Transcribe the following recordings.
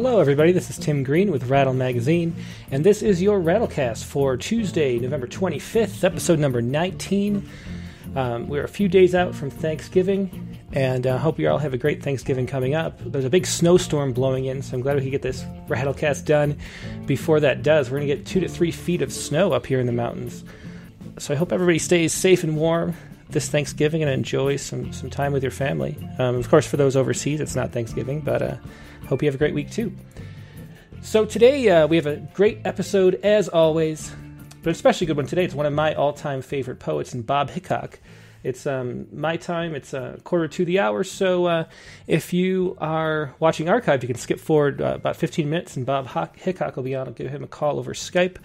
Hello, everybody. This is Tim Green with Rattle Magazine, and this is your Rattlecast for Tuesday, November 25th, episode number 19. Um, we're a few days out from Thanksgiving, and I uh, hope you all have a great Thanksgiving coming up. There's a big snowstorm blowing in, so I'm glad we could get this Rattlecast done before that does. We're going to get two to three feet of snow up here in the mountains. So I hope everybody stays safe and warm this Thanksgiving and enjoys some, some time with your family. Um, of course, for those overseas, it's not Thanksgiving, but uh, hope you have a great week too. So today uh, we have a great episode as always, but especially a good one today. It's one of my all-time favorite poets, and Bob Hicok. It's um, my time. It's a quarter to the hour. So uh, if you are watching archive, you can skip forward uh, about 15 minutes, and Bob Hicok will be on. I'll give him a call over Skype.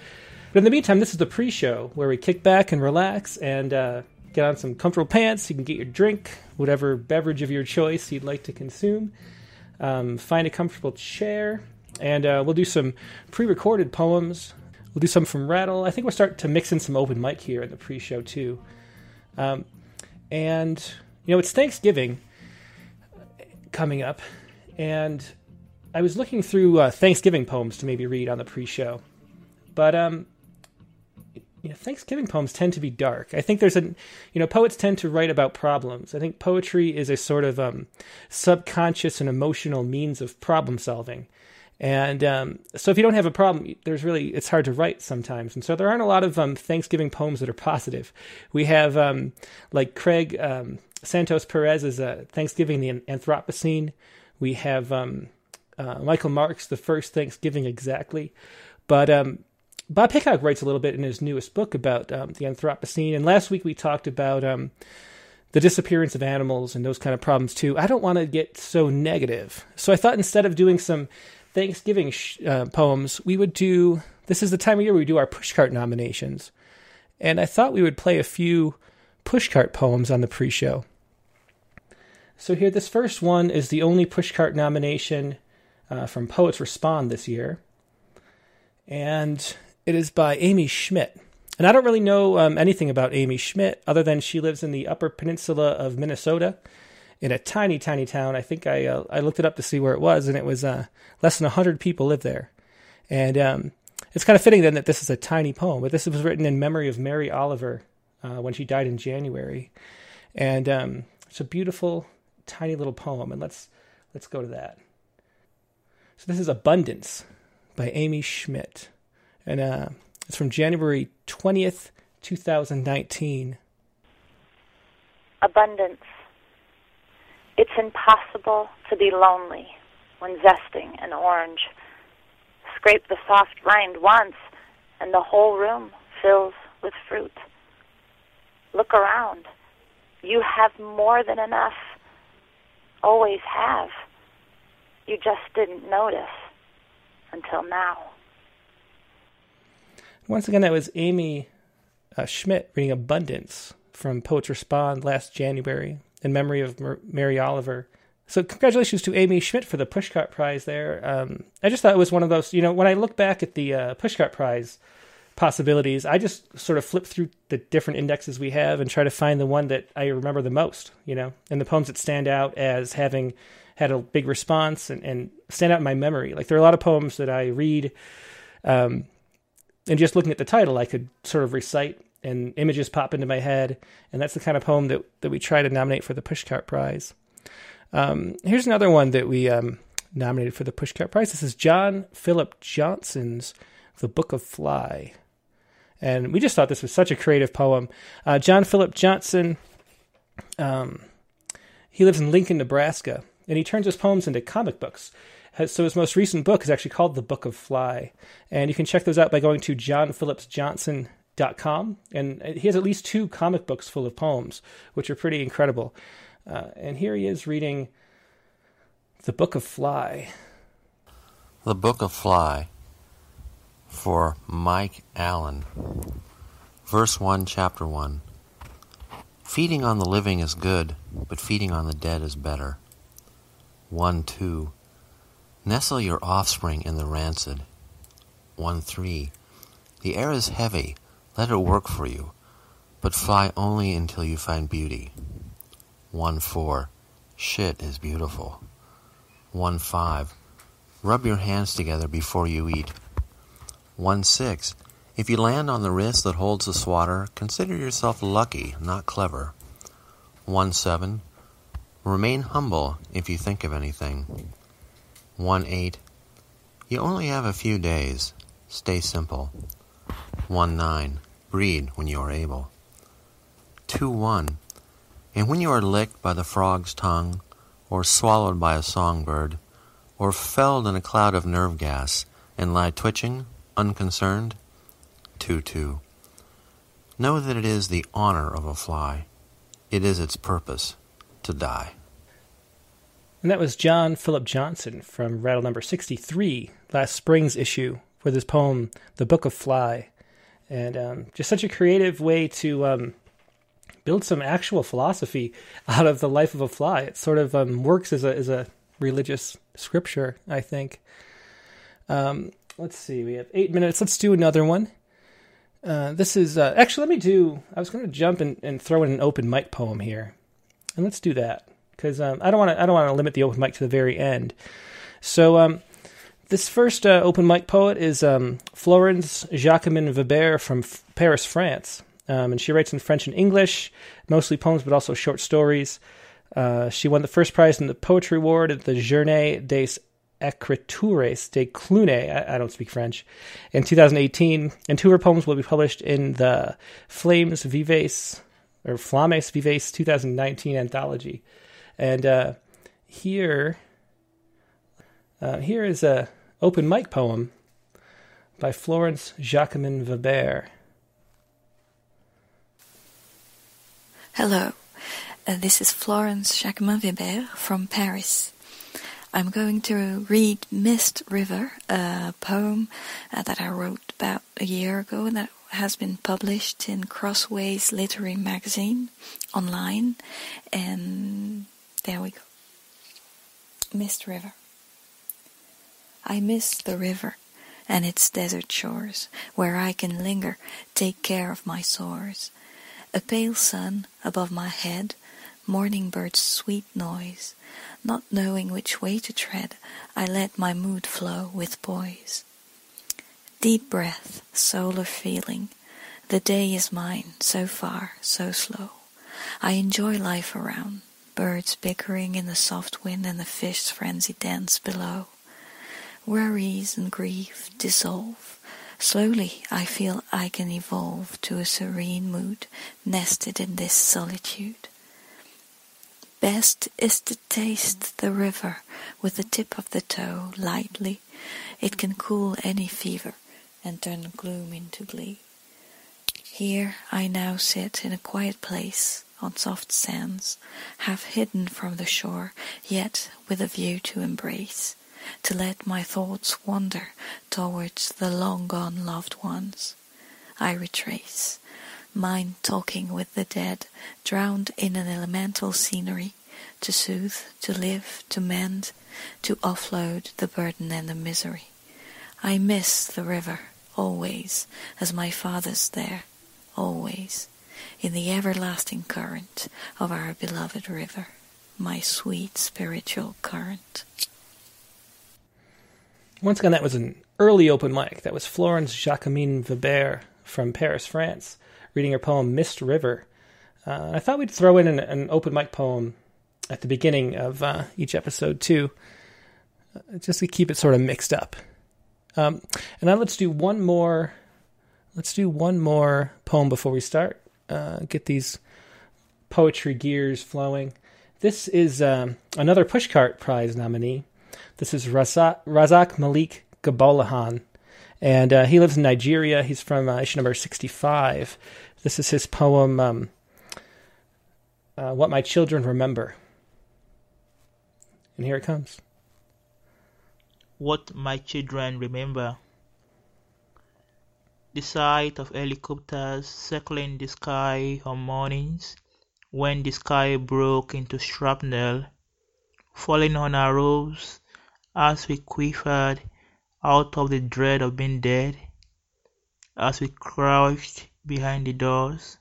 But in the meantime, this is the pre-show where we kick back and relax and uh, get on some comfortable pants. You can get your drink, whatever beverage of your choice you'd like to consume. Um, find a comfortable chair, and uh, we'll do some pre-recorded poems. We'll do some from Rattle. I think we'll start to mix in some open mic here in the pre-show too. Um, and you know, it's Thanksgiving coming up, and I was looking through uh, Thanksgiving poems to maybe read on the pre-show, but um, you know, Thanksgiving poems tend to be dark. I think there's a, you know, poets tend to write about problems. I think poetry is a sort of um, subconscious and emotional means of problem solving. And um, so if you don't have a problem, there's really, it's hard to write sometimes. And so there aren't a lot of um, Thanksgiving poems that are positive. We have, um, like Craig um, Santos Perez's uh, Thanksgiving, the Anthropocene. We have um, uh, Michael Marks, The First Thanksgiving Exactly. But Bob Hicok writes a little bit in his newest book about um, the Anthropocene, and last week we talked about um, the disappearance of animals and those kind of problems too. I don't want to get so negative, so I thought instead of doing some Thanksgiving sh- uh, poems, we would do. This is the time of year we do our pushcart nominations, and I thought we would play a few pushcart poems on the pre-show. So here, this first one is the only pushcart nomination uh, from Poets Respond this year, and it is by Amy Schmidt. And I don't really know um, anything about Amy Schmidt other than she lives in the Upper Peninsula of Minnesota in a tiny, tiny town. I think I uh, I looked it up to see where it was, and it was uh, less than hundred people live there. And um, it's kind of fitting then that this is a tiny poem, but this was written in memory of Mary Oliver uh, when she died in January, and um, it's a beautiful, tiny little poem. And let's let's go to that. So this is Abundance by Amy Schmidt and uh, it's from January 20th, 2019. Abundance. It's impossible to be lonely when zesting an orange. Scrape the soft rind once, and the whole room fills with fruit. Look around. You have more than enough. Always have. You just didn't notice until now. Once again, that was Amy uh, Schmidt reading Abundance from Poets Respond last January in memory of Mer- Mary Oliver. So, congratulations to Amy Schmidt for the Pushcart Prize there. Um, I just thought it was one of those, you know, when I look back at the uh, Pushcart Prize possibilities, I just sort of flip through the different indexes we have and try to find the one that I remember the most, you know, and the poems that stand out as having had a big response and, and stand out in my memory. Like, there are a lot of poems that I read. Um, and just looking at the title, I could sort of recite and images pop into my head. And that's the kind of poem that, that we try to nominate for the Pushcart Prize. Um, here's another one that we um, nominated for the Pushcart Prize. This is John Philip Johnson's The Book of Fly. And we just thought this was such a creative poem. Uh, John Philip Johnson, um, he lives in Lincoln, Nebraska, and he turns his poems into comic books so his most recent book is actually called The Book of Fly, and you can check those out by going to johnphillipsjohnson.com. And he has at least two comic books full of poems, which are pretty incredible. Uh, and here he is reading The Book of Fly. The Book of Fly for Mike Allen. Verse 1, Chapter 1. Feeding on the living is good, but feeding on the dead is better. 1 2. Nestle your offspring in the rancid. 1 3. The air is heavy, let it work for you, but fly only until you find beauty. 1 4. Shit is beautiful. 1 5. Rub your hands together before you eat. 1 6. If you land on the wrist that holds the swatter, consider yourself lucky, not clever. 1 7. Remain humble if you think of anything. 1 8. You only have a few days. Stay simple. 1 9. Breed when you are able. 2 1. And when you are licked by the frog's tongue, or swallowed by a songbird, or felled in a cloud of nerve gas, and lie twitching, unconcerned, 2 2. Know that it is the honor of a fly. It is its purpose to die. And that was John Philip Johnson from Rattle number 63, last spring's issue, with his poem, The Book of Fly. And um, just such a creative way to um, build some actual philosophy out of the life of a fly. It sort of um, works as a, as a religious scripture, I think. Um, let's see, we have eight minutes. Let's do another one. Uh, this is uh, actually, let me do. I was going to jump and, and throw in an open mic poem here. And let's do that because um, I don't want to. I don't want to limit the open mic to the very end. So um, this first uh, open mic poet is um, Florence Jacquemin Weber from F- Paris, France, um, and she writes in French and English, mostly poems, but also short stories. Uh, she won the first prize in the poetry award at the Journée des Écritures de Cluny. I, I, don't speak French. In 2018, and two of her poems will be published in the Flames Vives or Flames Vives 2019 anthology. And uh, here, uh, here is a open mic poem by Florence Jacquemin Weber. Hello, uh, this is Florence Jacquemin Weber from Paris. I'm going to read Mist River, a poem uh, that I wrote about a year ago and that has been published in Crossways Literary Magazine online. And there we go. Mist River. I miss the river and its desert shores, where I can linger, take care of my sores. A pale sun above my head, morning bird's sweet noise. Not knowing which way to tread, I let my mood flow with poise. Deep breath, solar feeling. The day is mine, so far, so slow. I enjoy life around, birds bickering in the soft wind and the fish's frenzied dance below. Worries and grief dissolve. Slowly I feel I can evolve to a serene mood nested in this solitude. Best is to taste the river with the tip of the toe lightly. It can cool any fever and turn gloom into glee. Here I now sit in a quiet place on soft sands, half hidden from the shore, yet with a view to embrace, to let my thoughts wander towards the long gone loved ones. I retrace, mind talking with the dead, drowned in an elemental scenery, to soothe, to live, to mend, to offload the burden and the misery. I miss the river, always, as my father's there, always in the everlasting current of our beloved river, my sweet spiritual current. Once again, that was an early open mic. That was Florence Jacquemin Weber from Paris, France, reading her poem Mist River. Uh, I thought we'd throw in an, an, open mic poem at the beginning of uh, each episode, too, uh, just to keep it sort of mixed up. Um, and now let's do one more. Let's do one more poem before we start uh, get these poetry gears flowing. This is um, another Pushcart Prize nominee. This is Rasaq, Malik Gbolahan, and uh, he lives in Nigeria. He's from uh, issue number 65. This is his poem, um, uh, What My Children Remember. And here it comes. What My Children Remember the sight of helicopters circling the sky on mornings when the sky broke into shrapnel, falling on our roofs as we quivered out of the dread of being dead, as we crouched behind the doors,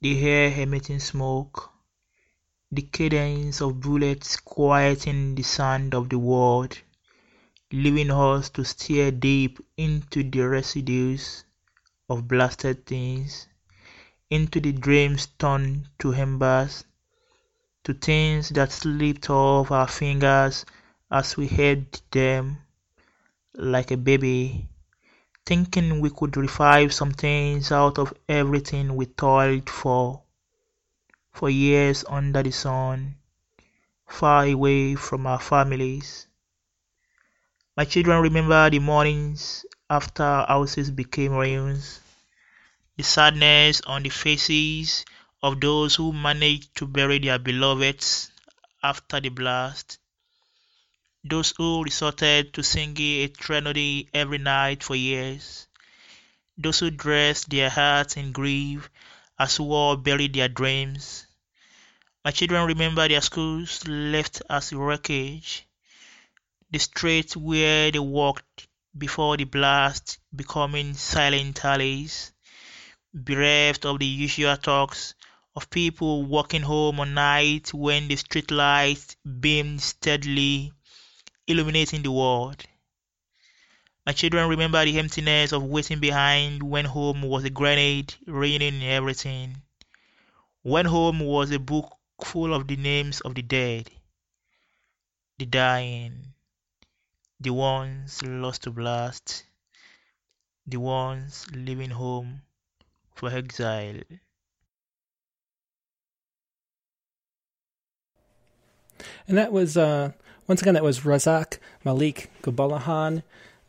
the air emitting smoke, the cadence of bullets quieting the sound of the world, leaving us to stare deep into the residues of blasted things, into the dreams turned to embers, to things that slipped off our fingers as we held them like a baby, thinking we could revive some things out of everything we toiled for, for years under the sun, far away from our families. My children remember the mornings after houses became ruins, the sadness on the faces of those who managed to bury their beloveds after the blast, those who resorted to singing a threnody every night for years, those who dressed their hearts in grief as war buried their dreams. My children remember their schools left as wreckage, the streets where they walked before the blast becoming silent alleys, bereft of the usual talks of people walking home at night when the streetlights beamed steadily, illuminating the world. My children remember the emptiness of waiting behind when home was a grenade raining everything, when home was a book full of the names of the dead, the dying the ones lost to blast, the ones leaving home for exile. And that was, uh, once again, that was Rasaq Malik Gabalahan.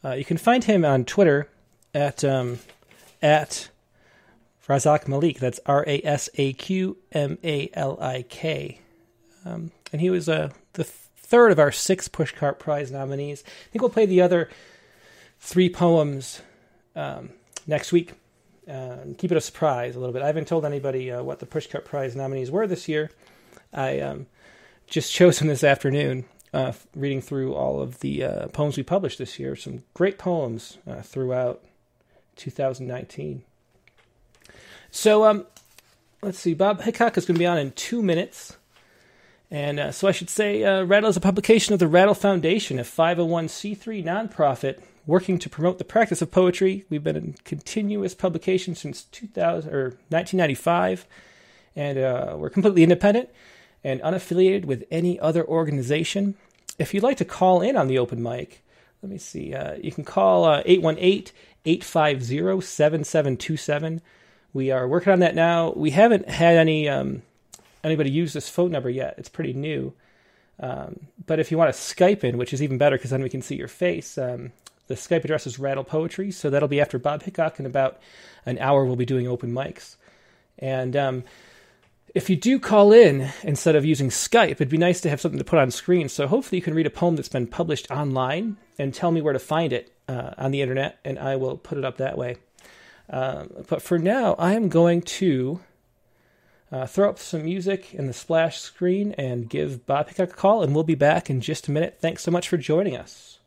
Uh, you can find him on Twitter at, um, at Rasaq Malik. That's R A S A Q M A L I K. Um, and he was uh, the third of our six Pushcart Prize nominees. I think we'll play the other three poems um, next week. Uh, keep it a surprise a little bit. I haven't told anybody uh, what the Pushcart Prize nominees were this year. I um, just chose them this afternoon, uh, reading through all of the uh, poems we published this year. Some great poems uh, throughout 2019. So, um, let's see. Bob Hicok is going to be on in two minutes. And uh, so I should say, uh, Rattle is a publication of the Rattle Foundation, a 501c3 nonprofit working to promote the practice of poetry. We've been in continuous publication since 2000 or 1995, and uh, we're completely independent and unaffiliated with any other organization. If you'd like to call in on the open mic, let me see. Uh, you can call uh, 818 850 7727. We are working on that now. We haven't had any. Um, anybody use this phone number yet. It's pretty new. Um, but if you want to Skype in, which is even better because then we can see your face, um, the Skype address is Rattle Poetry. So that'll be after Bob Hicok. In about an hour, we'll be doing open mics. And um, if you do call in instead of using Skype, it'd be nice to have something to put on screen. So hopefully you can read a poem that's been published online and tell me where to find it uh, on the internet, and I will put it up that way. Uh, but for now, I am going to uh, throw up some music in the splash screen and give Bob Hicok a call, and we'll be back in just a minute. Thanks so much for joining us.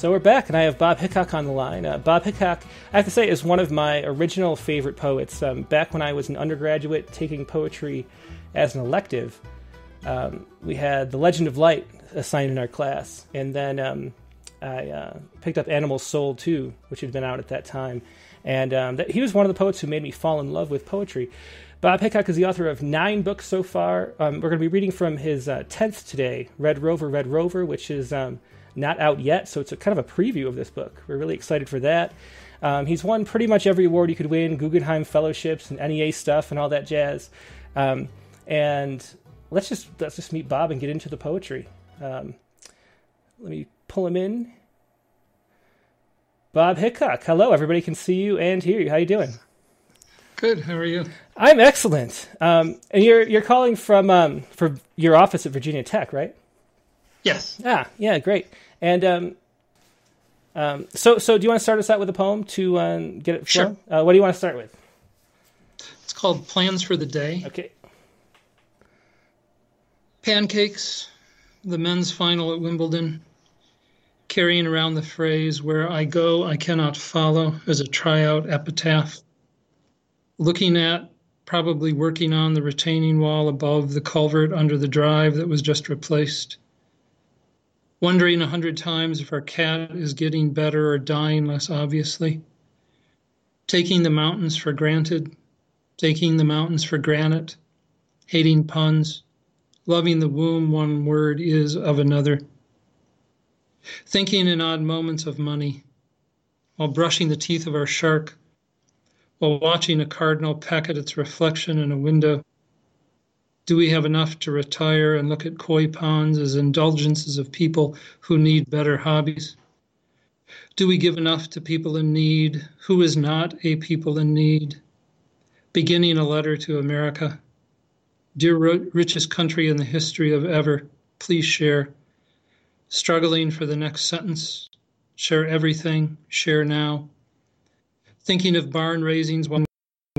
So we're back, and I have Bob Hicok on the line. Uh, Bob Hicok, I have to say, is one of my original favorite poets. Um, back when I was an undergraduate taking poetry as an elective, um, we had The Legend of Light assigned in our class, and then um, I uh, picked up Animal Soul too, which had been out at that time. And um, that, he was one of the poets who made me fall in love with poetry. Bob Hicok is the author of nine books so far. Um, we're going to be reading from his uh, tenth today, Red Rover, Red Rover, which is um, not out yet, so it's a kind of a preview of this book. We're really excited for that. Um, he's won pretty much every award you could win, Guggenheim fellowships and NEA stuff and all that jazz. Um, and let's just let's just meet Bob and get into the poetry. Um, let me pull him in. Bob Hicok, hello. Everybody can see you and hear you. How you doing? Good. How are you? I'm excellent. Um, and you're you're calling from um, for your office at Virginia Tech, right? Yes. Ah, yeah, great. And um, um, so so do you want to start us out with a poem to uh, get it Sure. Uh, what do you want to start with? It's called Plans for the Day. Okay. Pancakes, the men's final at Wimbledon, carrying around the phrase, Where I go, I cannot follow, as a tryout epitaph. Looking at, probably working on the retaining wall above the culvert under the drive that was just replaced. Wondering a hundred times if our cat is getting better or dying less obviously. Taking the mountains for granted, taking the mountains for granite, hating puns, loving the womb one word is of another. Thinking in odd moments of money, while brushing the teeth of our shark, while watching a cardinal peck at its reflection in a window. Do we have enough to retire and look at koi ponds as indulgences of people who need better hobbies? Do we give enough to people in need? Who is not a people in need? Beginning a letter to America. Dear richest country in the history of ever, please share. Struggling for the next sentence. Share everything, share now. Thinking of barn raisings, one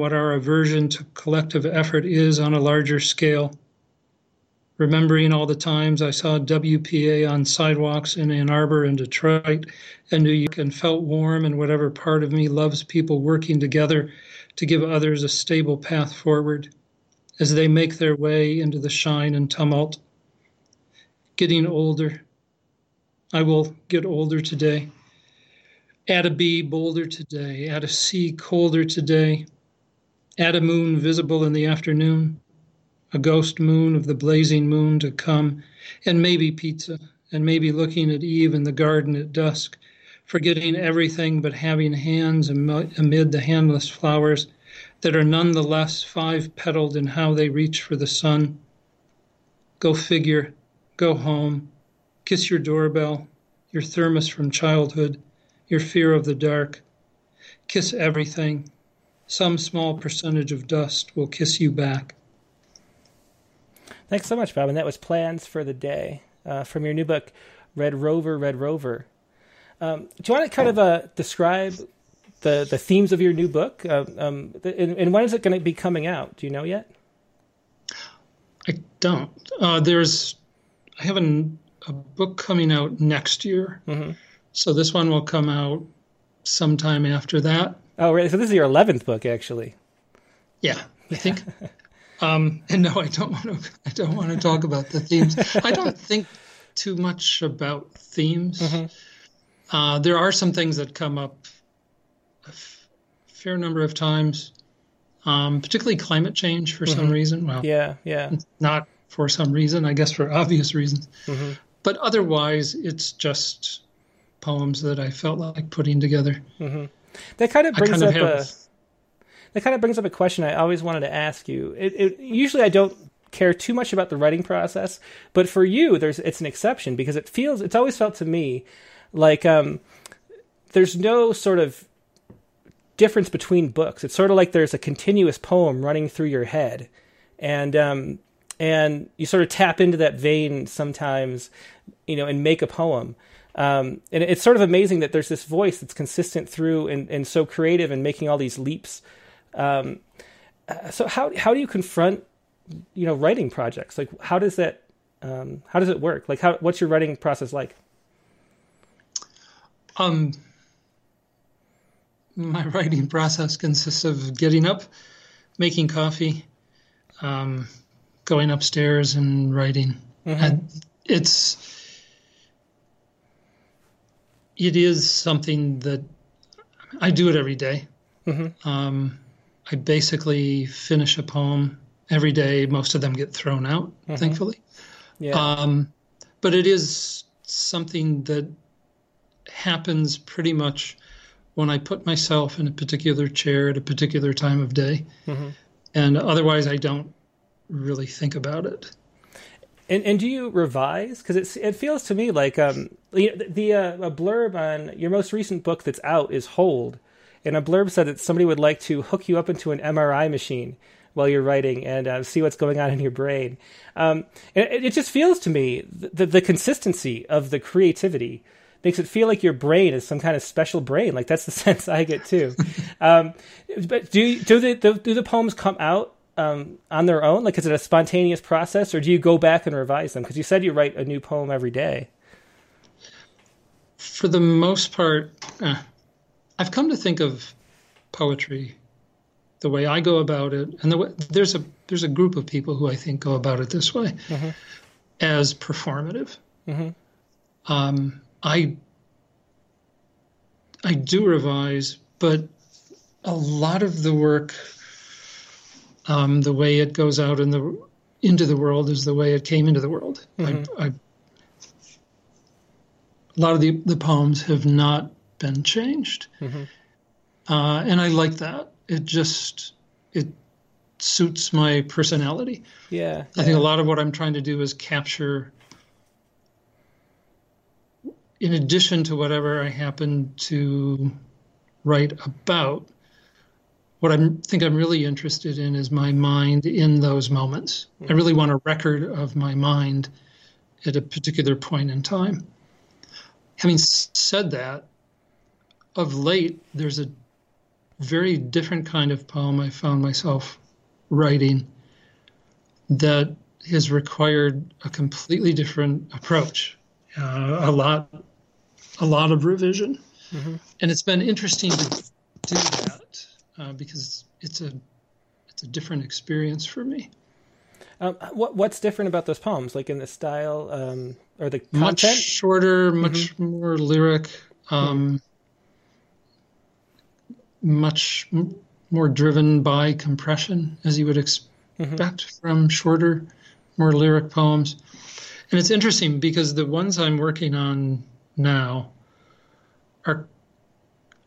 what our aversion to collective effort is on a larger scale. Remembering all the times I saw WPA on sidewalks in Ann Arbor and Detroit and New York and felt warm in whatever part of me loves people working together to give others a stable path forward as they make their way into the shine and tumult. Getting older. I will get older today. Add a B bolder today. Add a C colder today. Add a moon visible in the afternoon. A ghost moon of the blazing moon to come. And maybe pizza. And maybe looking at Eve in the garden at dusk. Forgetting everything but having hands amid the handless flowers that are nonetheless five petaled in how they reach for the sun. Go figure, go home, kiss your doorbell, your thermos from childhood, your fear of the dark. Kiss everything. Some small percentage of dust will kiss you back. Thanks so much, Bob. And that was Plans for the Day uh, from your new book, Red Rover, Red Rover. Um, do you want to kind of uh, describe the, the themes of your new book? Uh, um, and, and when is it going to be coming out? Do you know yet? I don't. Uh, there's, I have an, a book coming out next year. Mhm. So this one will come out sometime after that. Oh, right. So this is your 11th book, actually. Yeah, I think. um, and no, I don't want to. I don't want to talk about the themes. I don't think too much about themes. Uh, there are some things that come up a f- fair number of times, um, particularly climate change for some reason. Well, Yeah, yeah. not for some reason, I guess for obvious reasons. Mhm. But otherwise, it's just poems that I felt like putting together. That kind of brings kind up have. a that kind of brings up a question I always wanted to ask you. It, it, usually, I don't care too much about the writing process, but for you, there's it's an exception because it feels it's always felt to me like um, there's no sort of difference between books. It's sort of like there's a continuous poem running through your head, and um, and you sort of tap into that vein sometimes, you know, and make a poem. Um, and it's sort of amazing that there's this voice that's consistent through and, and so creative and making all these leaps. Um, uh, so how how do you confront you know writing projects? Like how does that um, how does it work? Like how what's your writing process like? Um, my writing process consists of getting up, making coffee, um, going upstairs and writing. And it's it is something that I do it every day. Um, I basically finish a poem every day. Most of them get thrown out, thankfully. Yeah, Um, but it is something that happens pretty much when I put myself in a particular chair at a particular time of day. And otherwise, I don't really think about it. And, and do you revise? Because it it feels to me like um the, the uh, a blurb on your most recent book that's out is Hold, and a blurb said that somebody would like to hook you up into an MRI machine while you're writing and uh, see what's going on in your brain. Um, it, it, just feels to me the, the consistency of the creativity makes it feel like your brain is some kind of special brain. Like that's the sense I get too. um, but do do the, the, do the poems come out um, on their own? Like is it a spontaneous process, or do you go back and revise them? Because you said you write a new poem every day. For the most part, uh, I've come to think of poetry the way I go about it, and the way, there's a there's a group of people who I think go about it this way, mm-hmm. as performative. Mm-hmm. Um, I I do revise, but a lot of the work, um, the way it goes out in the into the world, is the way it came into the world. Mm-hmm. I, I, a lot of the, the poems have not been changed, mm-hmm. uh, and I like that. It just it suits my personality. Yeah, I think a lot of what I'm trying to do is capture in addition to whatever I happen to write about, what I think I'm really interested in is my mind in those moments. I really want a record of my mind at a particular point in time. Having said that, of late, there's a very different kind of poem I found myself writing that has required a completely different approach. Uh, a lot a lot of revision, mm-hmm. and it's been interesting to do that uh, because it's a it's a different experience for me. Um, what what's different about those poems, like in the style um, or the content? Much shorter, mm-hmm. much more lyric, um, mm-hmm. much more driven by compression, as you would expect mm-hmm. from shorter, more lyric poems. And it's interesting because the ones I'm working on now are,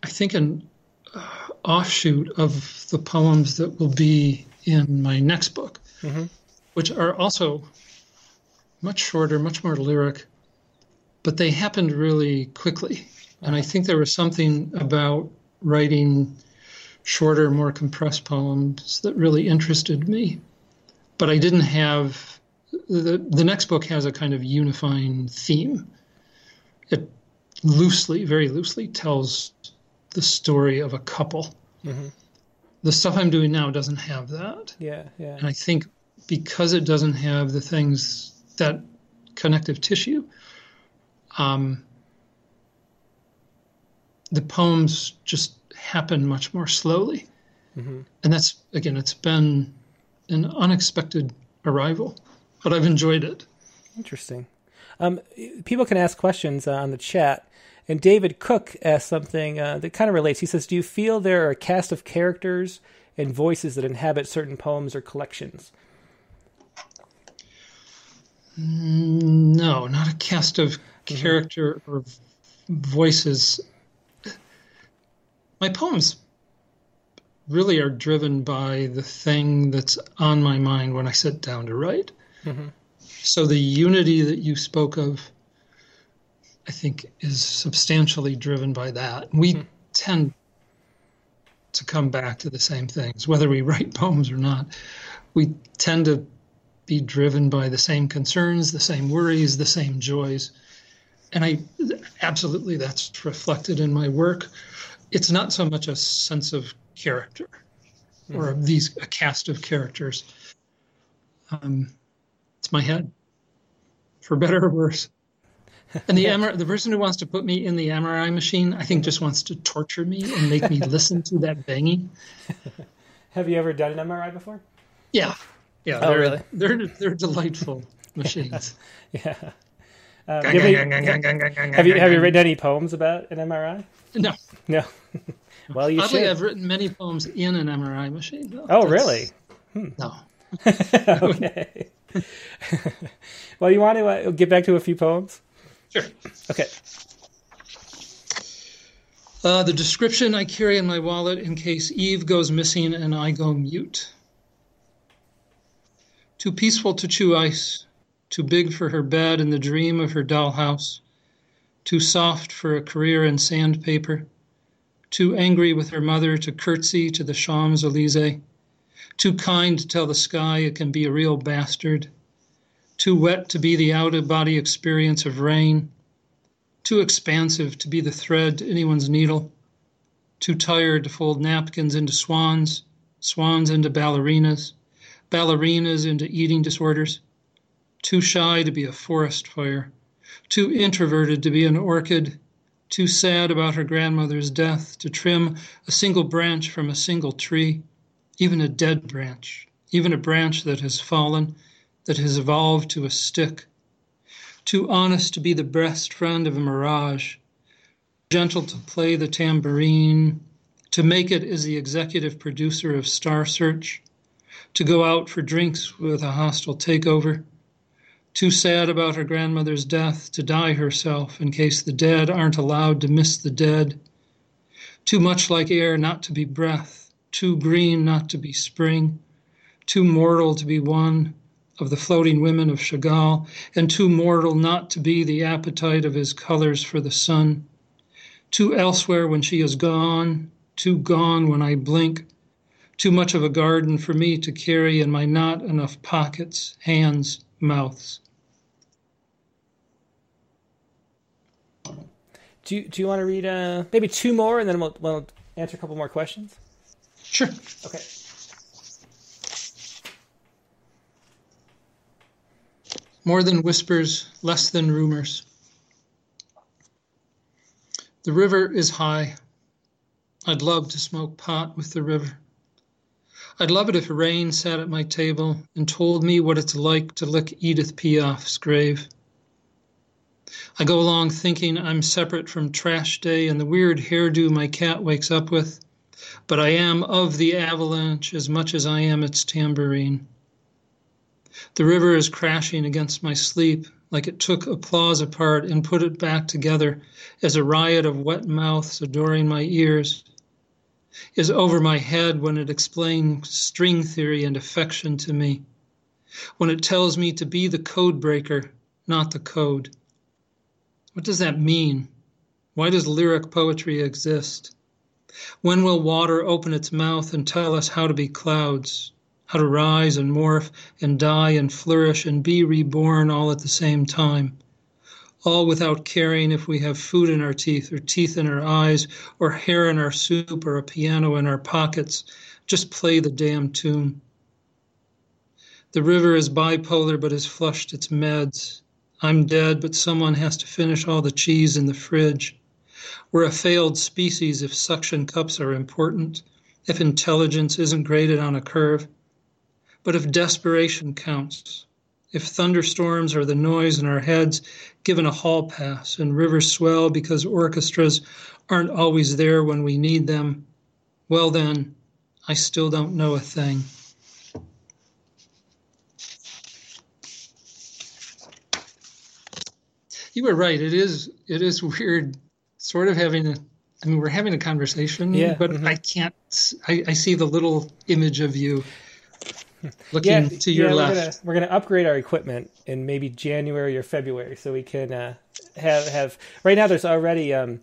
I think, an offshoot of the poems that will be in my next book, mm-hmm. which are also much shorter, much more lyric, but they happened really quickly. And I think there was something about writing shorter, more compressed poems that really interested me. But I didn't have the the next book has a kind of unifying theme. It loosely, very loosely, tells the story of a couple. Mm-hmm. The stuff I'm doing now doesn't have that. Yeah, yeah. And I think because it doesn't have the things that connective tissue, um, the poems just happen much more slowly. Mm-hmm. And that's, again, it's been an unexpected arrival, but I've enjoyed it. Interesting. Um, people can ask questions uh, on the chat. And David Cook asked something uh, that kind of relates. He says, Do you feel there are a cast of characters and voices that inhabit certain poems or collections? No, not a cast of mm-hmm. character mm-hmm. or voices. My poems really are driven by the thing that's on my mind when I sit down to write. Mm-hmm. So the unity that you spoke of, I think, is substantially driven by that. We mm-hmm. tend to come back to the same things, whether we write poems or not. We tend to be driven by the same concerns, the same worries, the same joys. And I absolutely that's reflected in my work. It's not so much a sense of character mm-hmm. or these a cast of characters. Um, it's my head, for better or worse. And the MRI, the person who wants to put me in the MRI machine, I think, just wants to torture me and make me listen to that banging. Have you ever done an MRI before? Yeah, yeah. Oh, they're, really? They're they're delightful machines. yeah. Um, have, you, have, you, have you written any poems about an MRI? No. No. well, you Oddly, should. I've written many poems in an MRI machine. No, oh, really? Hmm. No. okay. well, you want to uh, get back to a few poems? Sure. Okay. Uh, the description I carry in my wallet in case Eve goes missing and I go mute. Too peaceful to chew ice, too big for her bed and the dream of her dollhouse, too soft for a career in sandpaper, too angry with her mother to curtsy to the Champs Elysees, too kind to tell the sky it can be a real bastard, too wet to be the out of body experience of rain, too expansive to be the thread to anyone's needle, too tired to fold napkins into swans, swans into ballerinas, ballerinas into eating disorders too shy to be a forest fire, too introverted to be an orchid, too sad about her grandmother's death to trim a single branch from a single tree, even a dead branch, even a branch that has fallen, that has evolved to a stick, too honest to be the best friend of a mirage, gentle to play the tambourine, to make it as the executive producer of Star Search, to go out for drinks with a hostile takeover too sad about her grandmother's death to die herself in case the dead aren't allowed to miss the dead, too much like air not to be breath, too green not to be spring, too mortal to be one of the floating women of Chagall, and too mortal not to be the appetite of his colors for the sun, too elsewhere when she is gone, too gone when I blink, too much of a garden for me to carry in my not enough pockets, hands, mouths. Do you, do you want to read uh, maybe two more and then we'll, we'll answer a couple more questions? Sure. Okay. More than whispers, less than rumors. The river is high. I'd love to smoke pot with the river. I'd love it if rain sat at my table and told me what it's like to lick Edith Piaf's grave. I go along thinking I'm separate from trash day and the weird hairdo my cat wakes up with, but I am of the avalanche as much as I am its tambourine. The river is crashing against my sleep like it took applause apart and put it back together as a riot of wet mouths adoring my ears is over my head when it explains string theory and affection to me, when it tells me to be the code breaker, not the code. What does that mean? Why does lyric poetry exist? When will water open its mouth and tell us how to be clouds, how to rise and morph and die and flourish and be reborn all at the same time? All without caring if we have food in our teeth or teeth in our eyes or hair in our soup or a piano in our pockets. Just play the damn tune. The river is bipolar but has flushed its meds. I'm dead, but someone has to finish all the cheese in the fridge. We're a failed species if suction cups are important, if intelligence isn't graded on a curve. But if desperation counts, if thunderstorms are the noise in our heads given a hall pass and rivers swell because orchestras aren't always there when we need them, well then, I still don't know a thing. you were right. It is it is weird, sort of having a. I mean, we're having a conversation, yeah, but mm-hmm. I can't. I, I, see the little image of you looking yeah, to your yeah, left. We're gonna, we're gonna upgrade our equipment in maybe January or February, so we can uh, have have. Right now, there's already. Um,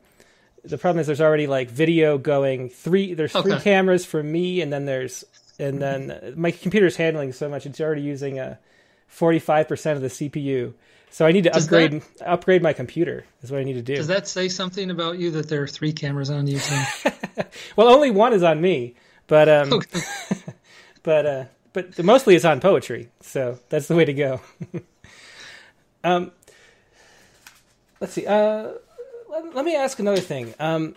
the problem is there's already like video going three. There's three cameras for me, and then there's and then my computer's handling so much it's already using a 45 percent of the CPU. So I need to Does upgrade upgrade my computer. Is what I need to do. Does that say something about you that there are three cameras on you? Well, only one is on me, but um, Okay. but uh, but mostly it's on poetry. So that's the way to go. um, let's see. Uh, let, let me ask another thing. Um,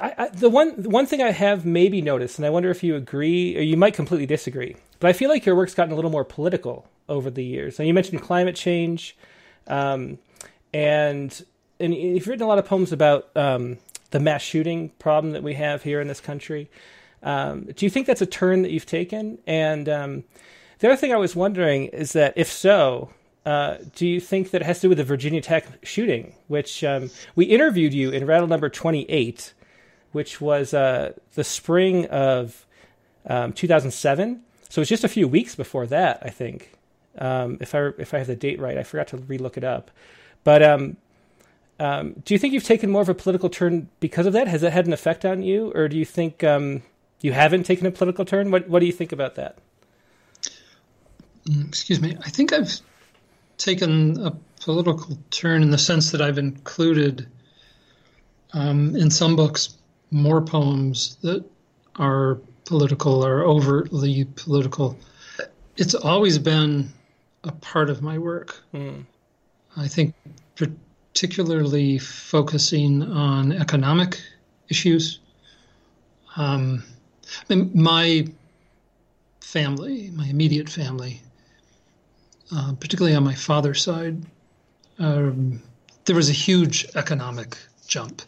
I, I, the one the one thing I have maybe noticed, and I wonder if you agree or you might completely disagree, but I feel like your work's gotten a little more political over the years. Now you mentioned climate change, um, and and you've written a lot of poems about um, the mass shooting problem that we have here in this country. Um, do you think that's a turn that you've taken? And um, the other thing I was wondering is that if so, uh, do you think that it has to do with the Virginia Tech shooting, which um, we interviewed you in rattle number 28, which was uh, the spring of um, 2007? So it's just a few weeks before that, I think. Um, if I if I have the date right, I forgot to relook it up. But um, um, do you think you've taken more of a political turn because of that? Has that had an effect on you, or do you think um, you haven't taken a political turn? What What do you think about that? Mm, excuse me. I think I've taken a political turn in the sense that I've included um, in some books more poems that are political or overtly political. It's always been a part of my work. Mm. I think particularly focusing on economic issues. Um, my family, my immediate family, uh, particularly on my father's side, um, there was a huge economic jump.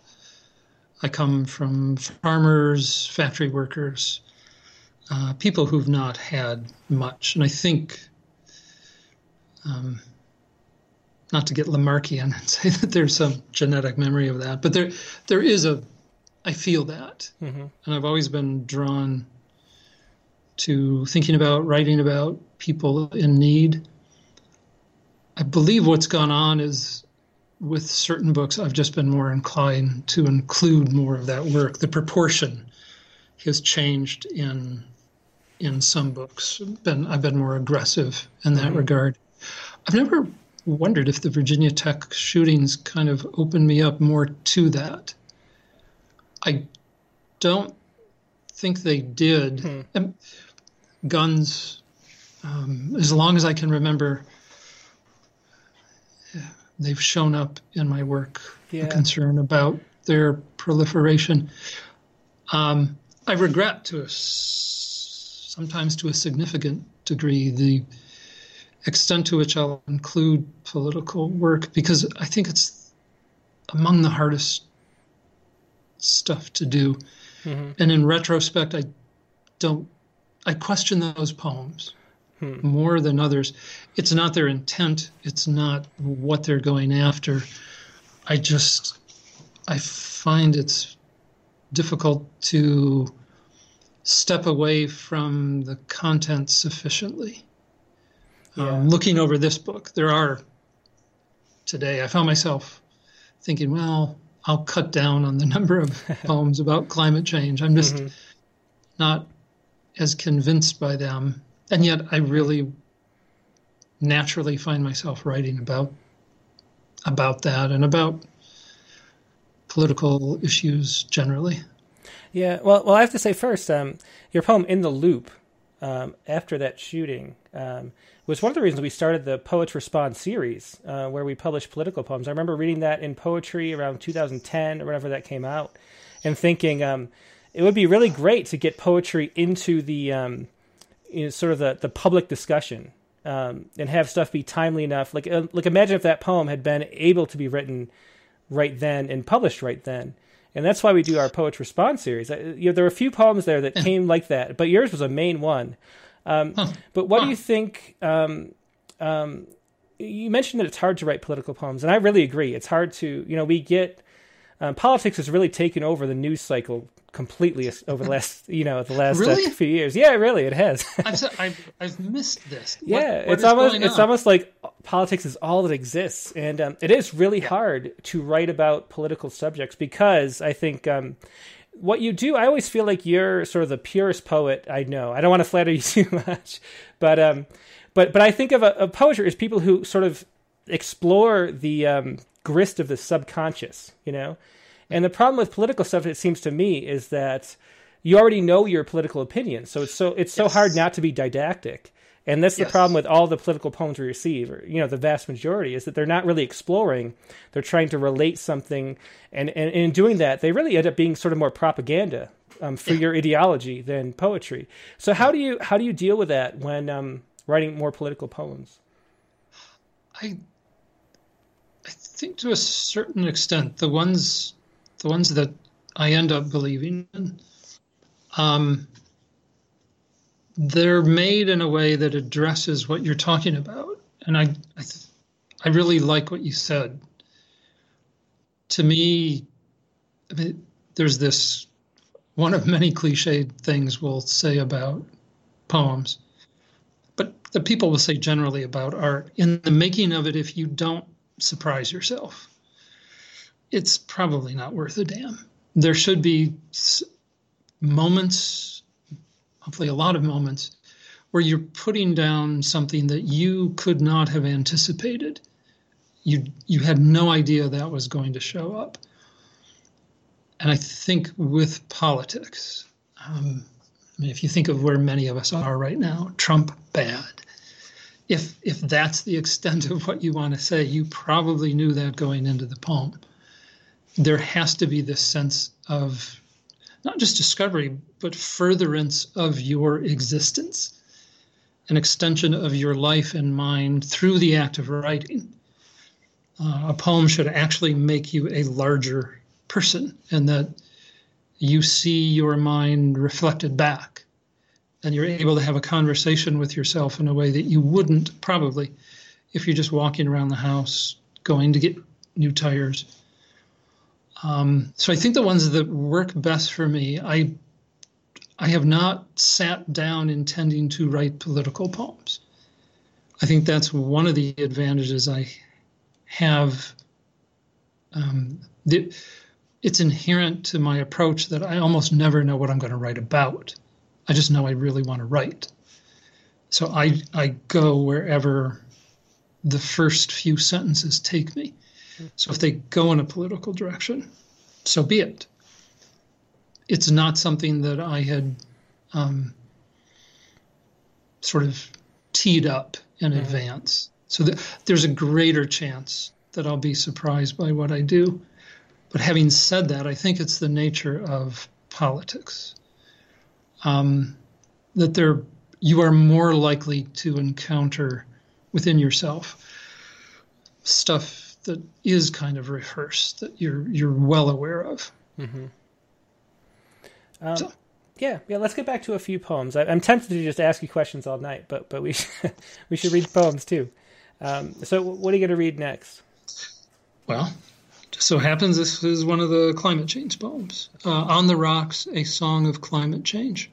I come from farmers, factory workers, uh, people who've not had much. And I think, um, not to get Lamarckian and say that there's some genetic memory of that, but there, there is a, I feel that. Mm-hmm. And I've always been drawn to thinking about, writing about people in need. I believe what's gone on is with certain books, I've just been more inclined to include more of that work. The proportion has changed in in some books. Been I've been more aggressive in that mm-hmm. regard. I've never wondered if the Virginia Tech shootings kind of opened me up more to that. I don't think they did. Hmm. Guns, um, as long as I can remember, they've shown up in my work. Yeah. A concern about their proliferation. Um, I regret to a, sometimes to a significant degree the extent to which I'll include political work because I think it's among the hardest stuff to do. Mm-hmm. And in retrospect, I don't, I question those poems hmm. more than others. It's not their intent, it's not what they're going after. I just, I find it's difficult to step away from the content sufficiently. Yeah. Um, looking over this book, there are today, I found myself thinking, well, I'll cut down on the number of poems about climate change. I'm just mm-hmm. not as convinced by them and yet I really naturally find myself writing about about that and about political issues generally. Yeah, well, well, I have to say first, um, your poem "In the Loop" um, after that shooting um, was one of the reasons we started the Poets Respond series, uh, where we publish political poems. I remember reading that in poetry around 2010 or whenever that came out, and thinking um, it would be really great to get poetry into the um, you know, sort of the, the public discussion um, and have stuff be timely enough. Like uh, like imagine if that poem had been able to be written right then and published right then. And that's why we do our Poets Respond series. You know, there are a few poems there that came like that, but yours was a main one. Um, huh. But what huh. do you think? Um, um, you mentioned that it's hard to write political poems, and I really agree. It's hard to, you know, we get um, politics has really taken over the news cycle completely over the last you know the last uh, really? uh, few years. Yeah, really, it has. I've, I've, I've missed this. Yeah, what, it's almost it's almost like politics is all that exists, and um, it is really yeah. hard to write about political subjects because I think. Um, what you do, I always feel like you're sort of the purest poet I know. I don't want to flatter you too much, but um, but but I think of a, a poetry as people who sort of explore the um, grist of the subconscious, you know, and the problem with political stuff, it seems to me, is that you already know your political opinion, so it's so it's so yes. hard not to be didactic. And that's yes. the problem with all the political poems we receive, or you know, the vast majority, is that they're not really exploring. They're trying to relate something, and, and, and in doing that, they really end up being sort of more propaganda um, for yeah. your ideology than poetry. So how do you how do you deal with that when um, writing more political poems? I I think to a certain extent, the ones the ones that I end up believing in, um, they're made in a way that addresses what you're talking about. And I, I, th- I really like what you said. To me, I mean, there's this one of many cliched things we'll say about poems. but the people will say generally about art in the making of it, if you don't surprise yourself, it's probably not worth a damn. There should be moments, hopefully a lot of moments, where you're putting down something that you could not have anticipated. You you had no idea that was going to show up. And I think with politics, um, I mean, if you think of where many of us are right now, Trump bad. If if that's the extent of what you want to say, you probably knew that going into the poem. There has to be this sense of not just discovery, but furtherance of your existence, an extension of your life and mind through the act of writing. Uh, a poem should actually make you a larger person, and that you see your mind reflected back and you're able to have a conversation with yourself in a way that you wouldn't probably if you're just walking around the house going to get new tires. Um, so I think the ones that work best for me, I I have not sat down intending to write political poems. I think that's one of the advantages I have. Um, the, it's inherent to my approach that I almost never know what I'm going to write about. I just know I really want to write. So I I go wherever the first few sentences take me. So if they go in a political direction, so be it. It's not something that I had um, sort of teed up in mm-hmm. advance. So there's a greater chance that I'll be surprised by what I do. But having said that, I think it's the nature of politics um, that there you are more likely to encounter within yourself stuff that is kind of rehearsed that you're you're well aware of. Mm-hmm. Um, so. Yeah, yeah. Let's get back to a few poems. I, am tempted to just ask you questions all night, but but we should, we should read poems too. Um, so, what are you going to read next? Well, just so happens this is one of the climate change poems. Uh, On the Rocks, a song of climate change.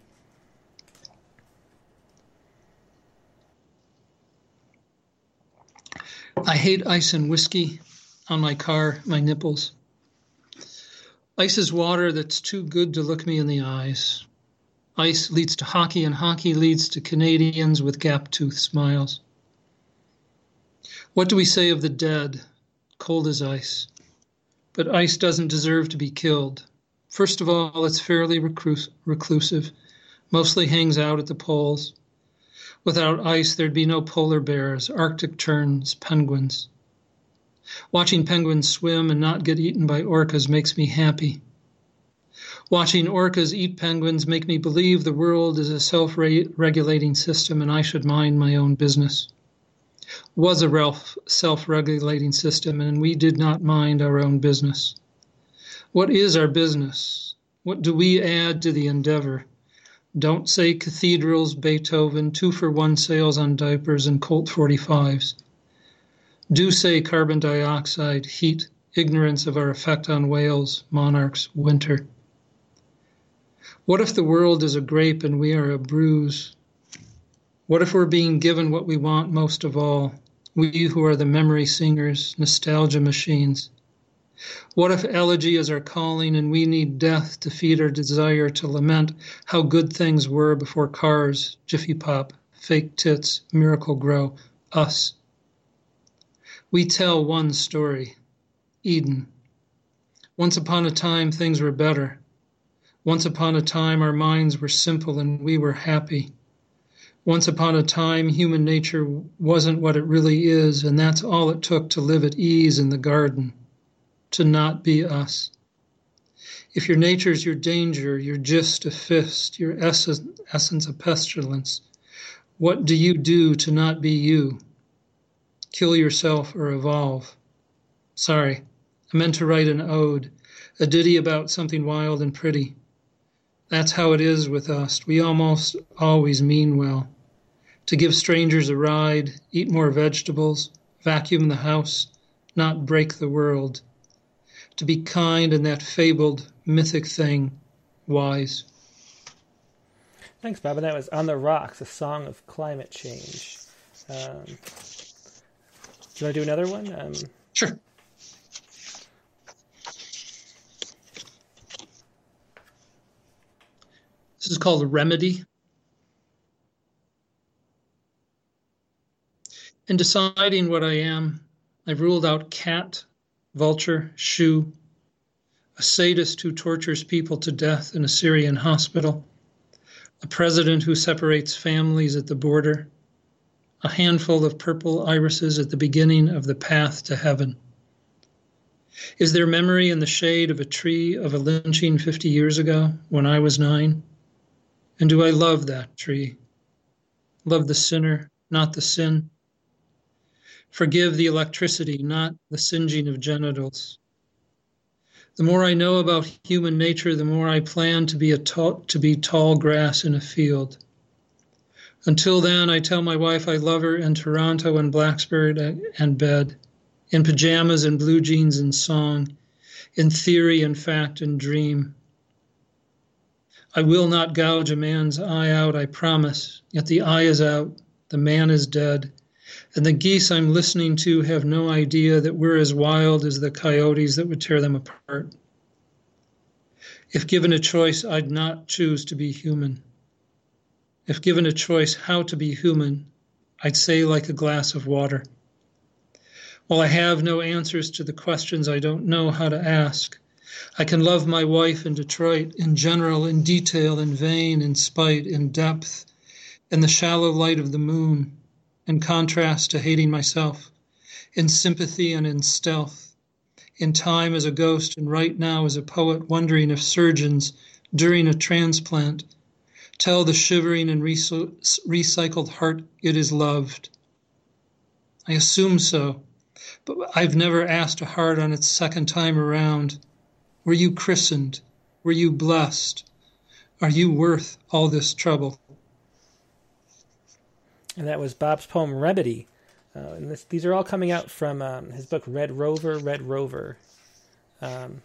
I hate ice and whiskey on my car, my nipples. Ice is water that's too good to look me in the eyes. Ice leads to hockey, and hockey leads to Canadians with gap tooth smiles. What do we say of the dead? Cold as ice. But ice doesn't deserve to be killed. First of all, it's fairly reclusive, mostly hangs out at the poles. Without ice, there'd be no polar bears, Arctic terns, penguins. Watching penguins swim and not get eaten by orcas makes me happy. Watching orcas eat penguins make me believe the world is a self-regulating system and I should mind my own business. Was a self-regulating system and we did not mind our own business. What is our business? What do we add to the endeavor? Don't say cathedrals, Beethoven, two for one sales on diapers and Colt 45s. Do say carbon dioxide, heat, ignorance of our effect on whales, monarchs, winter. What if the world is a grape and we are a bruise? What if we're being given what we want most of all, we who are the memory singers, nostalgia machines? What if elegy is our calling and we need death to feed our desire to lament how good things were before cars, Jiffy Pop, fake tits, Miracle-Gro, us? We tell one story Eden. Once upon a time, things were better. Once upon a time, our minds were simple and we were happy. Once upon a time, human nature wasn't what it really is, and that's all it took to live at ease in the garden to not be us. If your nature's your danger, your gist a fist, your essence, essence a pestilence, what do you do to not be you? Kill yourself or evolve. Sorry, I meant to write an ode, a ditty about something wild and pretty. That's how it is with us. We almost always mean well. To give strangers a ride, eat more vegetables, vacuum the house, not break the world to be kind and that fabled mythic thing, wise. Thanks, Bob. And that was On the Rocks, a song of climate change. Um, do you want to do another one? Um, Sure. This is called a remedy. In deciding what I am, I've ruled out cat, vulture, shoe, a sadist who tortures people to death in a Syrian hospital, a president who separates families at the border, a handful of purple irises at the beginning of the path to heaven. Is there memory in the shade of a tree of a lynching 50 years ago when I was nine? And do I love that tree? Love the sinner, not the sin? Forgive the electricity, not the singeing of genitals. The more I know about human nature, the more I plan to be, a tall, to be tall grass in a field. Until then, I tell my wife I love her in Toronto and Blacksburg uh, and bed, in pajamas and blue jeans and song, in theory and fact and dream. I will not gouge a man's eye out, I promise, yet the eye is out, the man is dead, and the geese I'm listening to have no idea that we're as wild as the coyotes that would tear them apart. If given a choice, I'd not choose to be human. If given a choice how to be human, I'd say like a glass of water. While I have no answers to the questions I don't know how to ask, I can love my wife in Detroit in general, in detail, in vain, in spite, in depth, in the shallow light of the moon, in contrast to hating myself, in sympathy and in stealth, in time as a ghost and right now as a poet wondering if surgeons, during a transplant, tell the shivering and recycled heart it is loved. I assume so, but I've never asked a heart on its second time around Were you christened? Were you blessed? Are you worth all this trouble? And that was Bob's poem Remedy. Uh, and this, these are all coming out from um, his book Red Rover, Red Rover. Um,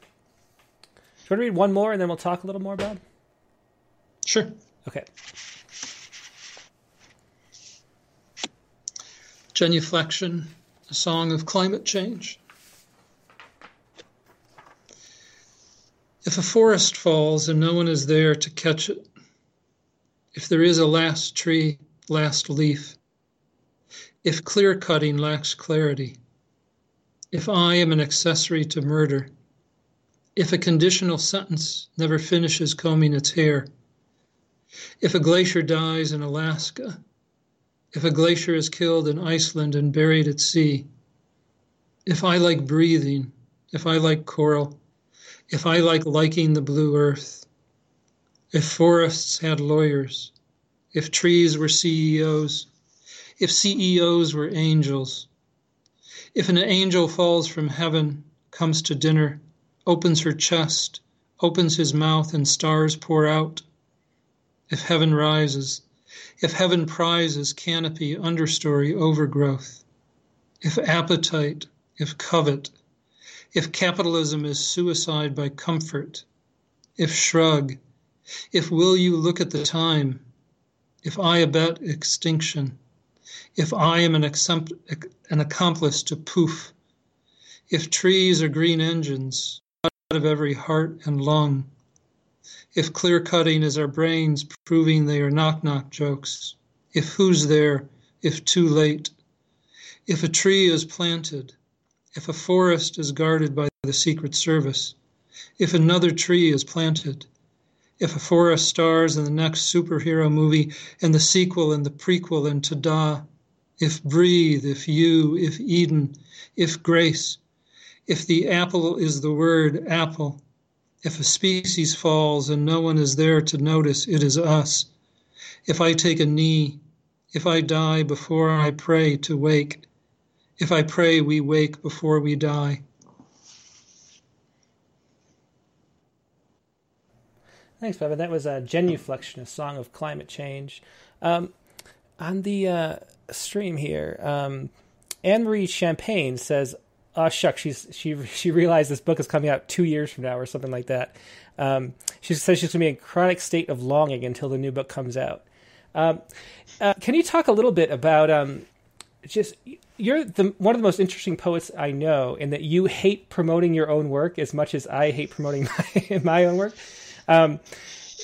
do you want to read one more and then we'll talk a little more, Bob? Sure. Okay. Genuflection, a song of climate change. If a forest falls and no one is there to catch it, if there is a last tree, last leaf, if clear cutting lacks clarity, if I am an accessory to murder, if a conditional sentence never finishes combing its hair, if a glacier dies in Alaska, if a glacier is killed in Iceland and buried at sea, if I like breathing, if I like coral, if I like liking the blue earth, if forests had lawyers, if trees were CEOs, if CEOs were angels, if an angel falls from heaven, comes to dinner, opens her chest, opens his mouth, and stars pour out, if heaven rises, if heaven prizes canopy, understory, overgrowth, if appetite, if covet, if capitalism is suicide by comfort, if shrug, if will you look at the time, if I abet extinction, if I am an, an accomplice to poof, if trees are green engines out of every heart and lung, if clear cutting is our brains proving they are knock knock jokes, if who's there, if too late, if a tree is planted, if a forest is guarded by the Secret Service, if another tree is planted, if a forest stars in the next superhero movie and the sequel and the prequel and Tada, if breathe, if you, if Eden, if grace, if the apple is the word apple, if a species falls and no one is there to notice, it is us. If I take a knee, if I die before I pray to wake, if I pray we wake before we die. Thanks, Baba. That was a genuflection, a song of climate change. Um, on the uh, stream here, um, Anne Marie Champagne says, oh shucks, she's she she realized this book is coming out two years from now or something like that. Um, she says she's going to be in chronic state of longing until the new book comes out. Um, uh, can you talk a little bit about um, just you're the one of the most interesting poets I know, in that you hate promoting your own work as much as I hate promoting my, my own work. Um,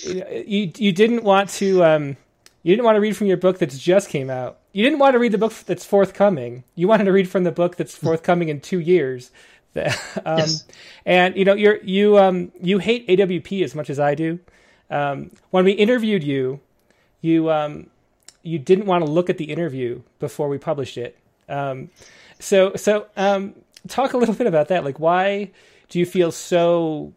you you didn't want to um, you didn't want to read from your book that's just came out. You didn't want to read the book that's forthcoming. You wanted to read from the book that's forthcoming in two years. um, yes. And you know you're you um you hate AWP as much as I do. Um, when we interviewed you, you um you didn't want to look at the interview before we published it. Um, so so um, talk a little bit about that. Like, why do you feel so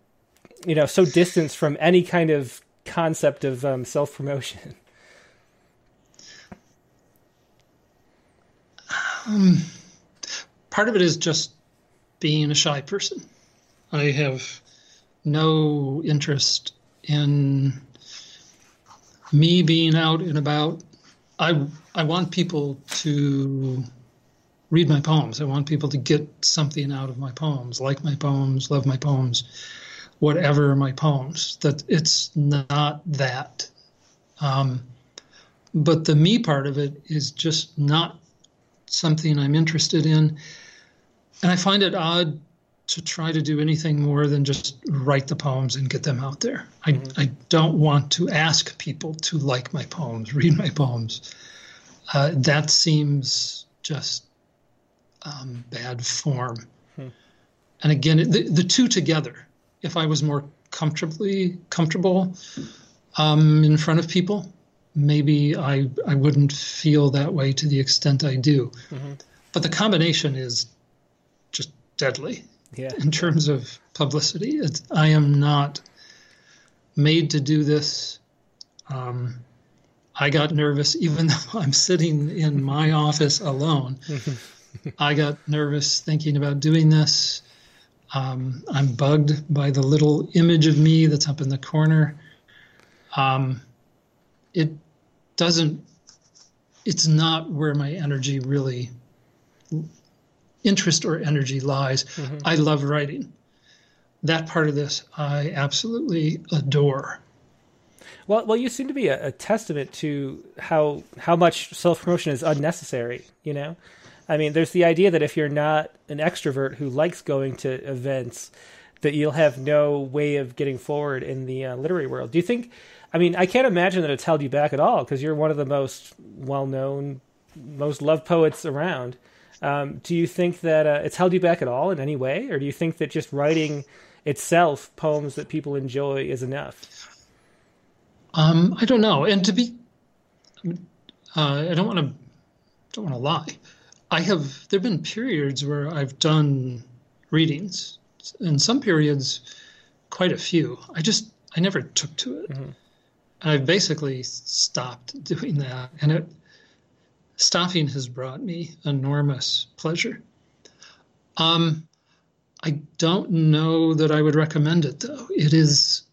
you know so distanced from any kind of concept of um, self promotion? Um, part of it is just being a shy person. I have no interest in me being out and about. I I want people to read my poems. I want people to get something out of my poems, like my poems, love my poems, whatever my poems. That it's not that. Um, but the me part of it is just not something I'm interested in. And I find it odd to try to do anything more than just write the poems and get them out there. I, mm-hmm. I don't want to ask people to like my poems, read my poems. Uh, that seems just um, bad form. Hmm. And again, the, the two together, if I was more comfortably comfortable um, in front of people, maybe I, I wouldn't feel that way to the extent I do. Mm-hmm. But the combination is just deadly yeah. in terms of publicity. It's, I am not made to do this. Um, I got nervous even though I'm sitting in my office alone. I got nervous thinking about doing this. Um, I'm bugged by the little image of me that's up in the corner. Um, it doesn't it's not where my energy really interest or energy lies. Mm-hmm. I love writing. That part of this I absolutely adore. Well, well, you seem to be a, a testament to how how much self promotion is unnecessary. You know, I mean, there's the idea that if you're not an extrovert who likes going to events, that you'll have no way of getting forward in the uh, literary world. Do you think I mean, I can't imagine that it's held you back at all because you're one of the most well-known, most loved poets around. Um, do you think that uh, it's held you back at all in any way, or do you think that just writing itself poems that people enjoy is enough? Um, I don't know. And to be, uh, I don't want to, don't want to lie. I have. There've been periods where I've done readings, and some periods, quite a few. I just I never took to it. Mm-hmm. I've basically stopped doing that, and it stopping has brought me enormous pleasure. Um, I don't know that I would recommend it though. It is,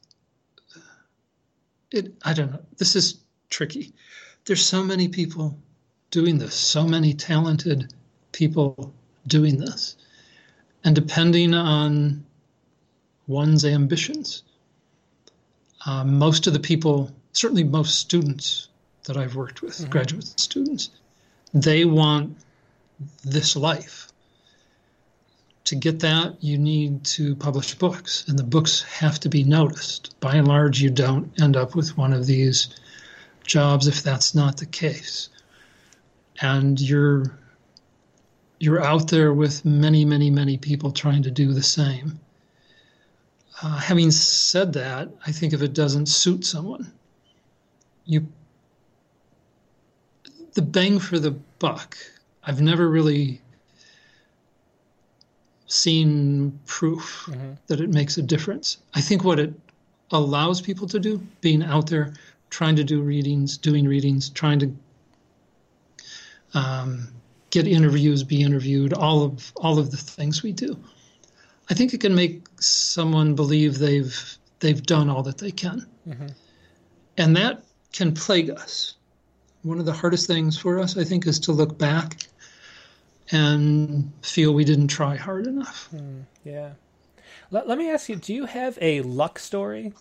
it I don't know. This is tricky. There's so many people doing this, so many talented people doing this, and depending on one's ambitions um, most of the people, certainly most students that I've worked with, mm-hmm. graduate students, they want this life. To get that, you need to publish books, and the books have to be noticed. By and large, you don't end up with one of these jobs if that's not the case. And you're you're out there with many, many, many people trying to do the same. Uh, having said that, I think if it doesn't suit someone, you the bang for the buck. I've never really seen proof mm-hmm. that it makes a difference. I think what it allows people to do, being out there, trying to do readings, doing readings, trying to um, get interviews, be interviewed, all of all of the things we do. I think it can make someone believe they've they've done all that they can, mm-hmm. and that can plague us. One of the hardest things for us, I think, is to look back and feel we didn't try hard enough. Mm, yeah. Let, let me ask you: Do you have a luck story?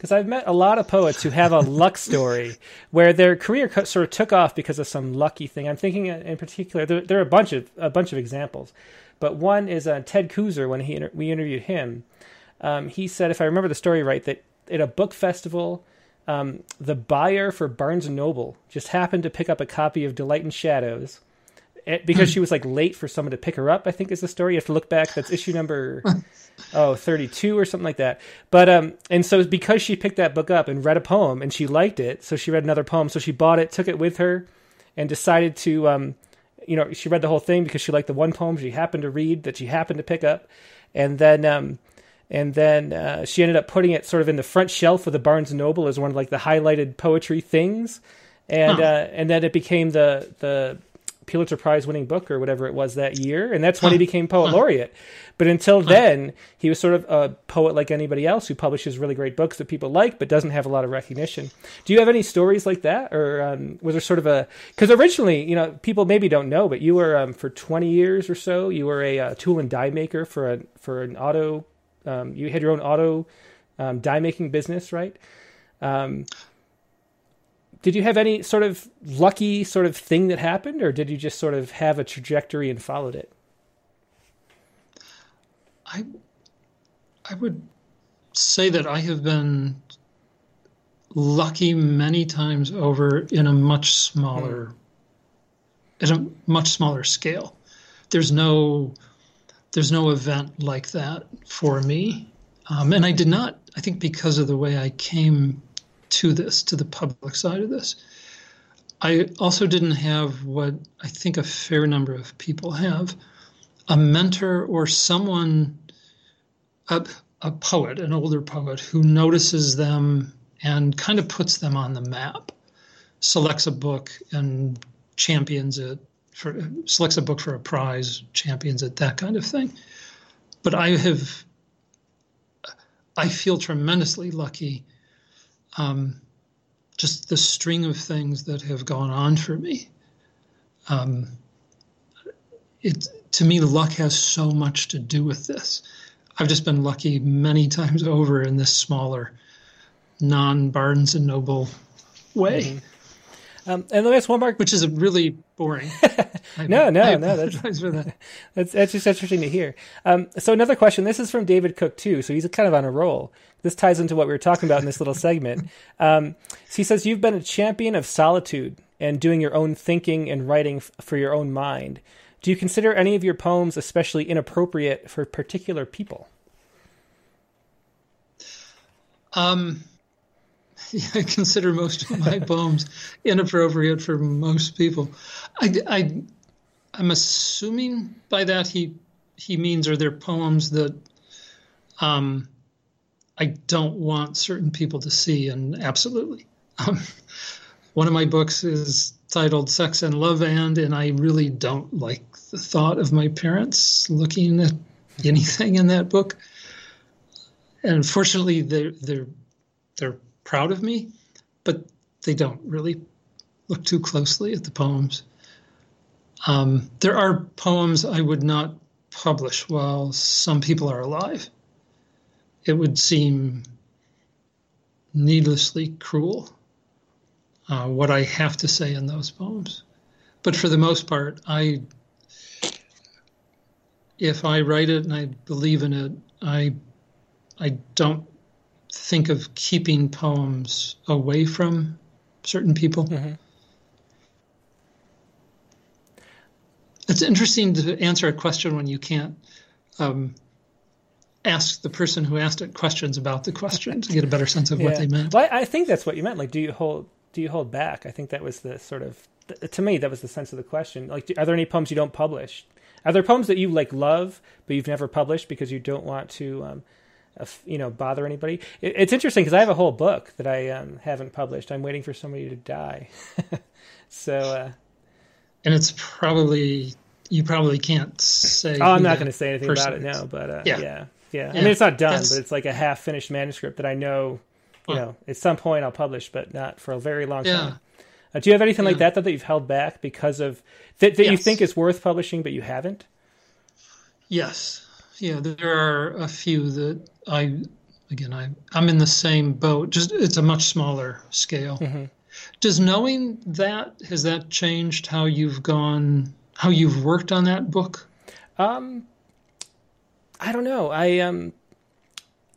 Because I've met a lot of poets who have a luck story where their career sort of took off because of some lucky thing. I'm thinking in particular there, there are a bunch of a bunch of examples, but one is uh, Ted Kooser when he we interviewed him. Um, he said, if I remember the story right, that at a book festival, um, the buyer for Barnes and Noble just happened to pick up a copy of Delights and Shadows because hmm. she was like late for someone to pick her up. I think is the story. You have to look back. That's issue number oh 32 or something like that. But um, and so because she picked that book up and read a poem and she liked it, so she read another poem. So she bought it, took it with her, and decided to um, you know, she read the whole thing because she liked the one poem she happened to read that she happened to pick up, and then um, and then uh, she ended up putting it sort of in the front shelf of the Barnes and Noble as one of like the highlighted poetry things, and huh. uh, and then it became the the Pulitzer Prize winning book or whatever it was that year, and that's when huh. he became poet huh. laureate. But until then, he was sort of a poet like anybody else who publishes really great books that people like, but doesn't have a lot of recognition. Do you have any stories like that, or um, was there sort of a? Because originally, you know, people maybe don't know, but you were um, for twenty years or so, you were a, a uh, tool and die maker for a for an auto um, you had your own auto um, die making business, right? Um, did you have any sort of lucky sort of thing that happened, or did you just sort of have a trajectory and followed it? I I would say that I have been lucky many times over in a much smaller at a much smaller scale. There's no there's no event like that for me. Um, and I did not, I think, because of the way I came to this, to the public side of this. I also didn't have what I think a fair number of people have a mentor or someone, a, a poet, an older poet, who notices them and kind of puts them on the map, selects a book and champions it, for selects a book for a prize, champions it, that kind of thing. But I have, I feel tremendously lucky. Um, just the string of things that have gone on for me. Um, it to me, luck has so much to do with this. I've just been lucky many times over in this smaller, non Barnes and Noble way. Mm-hmm. Um, and let me ask one more, which is really boring. no, no, no. That's that's that's just interesting to hear. Um, so another question. This is from David Cook too. So he's kind of on a roll. This ties into what we were talking about in this little segment. Um, so he says you've been a champion of solitude and doing your own thinking and writing f- for your own mind. Do you consider any of your poems especially inappropriate for particular people? Um, I consider most of my poems inappropriate for most people. I, I, I'm assuming by that he he means are there poems that um, I don't want certain people to see, and absolutely. Um, one of my books is titled Sex and Love and, and I really don't like the thought of my parents looking at anything in that book. And unfortunately, they're they're they're proud of me, but they don't really look too closely at the poems. Um, there are poems I would not publish while some people are alive. It would seem needlessly cruel uh, what I have to say in those poems. But for the most part, I if I write it and I believe in it, I I don't think of keeping poems away from certain people. Mm-hmm. It's interesting to answer a question when you can't um, ask the person who asked it questions about the question to get a better sense of yeah. what they meant. Well, I think that's what you meant. Like, do you hold do you hold back? I think that was the sort of to me that was the sense of the question. Like, are there any poems you don't publish? Are there poems that you like love but you've never published because you don't want to um, you know bother anybody. It's interesting because I have a whole book that I um, haven't published. I'm waiting for somebody to die. so, uh, and it's probably you probably can't say. Oh, I'm not going to say anything about it now, but uh, yeah. yeah. yeah, I mean, it's not done, That's... but it's like a half finished manuscript that I know, you know, at some point I'll publish, but not for a very long yeah. time. Uh, do you have anything like that, that that you've held back because of that, that yes. you think is worth publishing but you haven't? Yes. Yeah, there are a few that I again I I'm in the same boat. Just it's a much smaller scale. Mm-hmm. Does knowing that has that changed how you've gone how you've worked on that book? Um I don't know. I um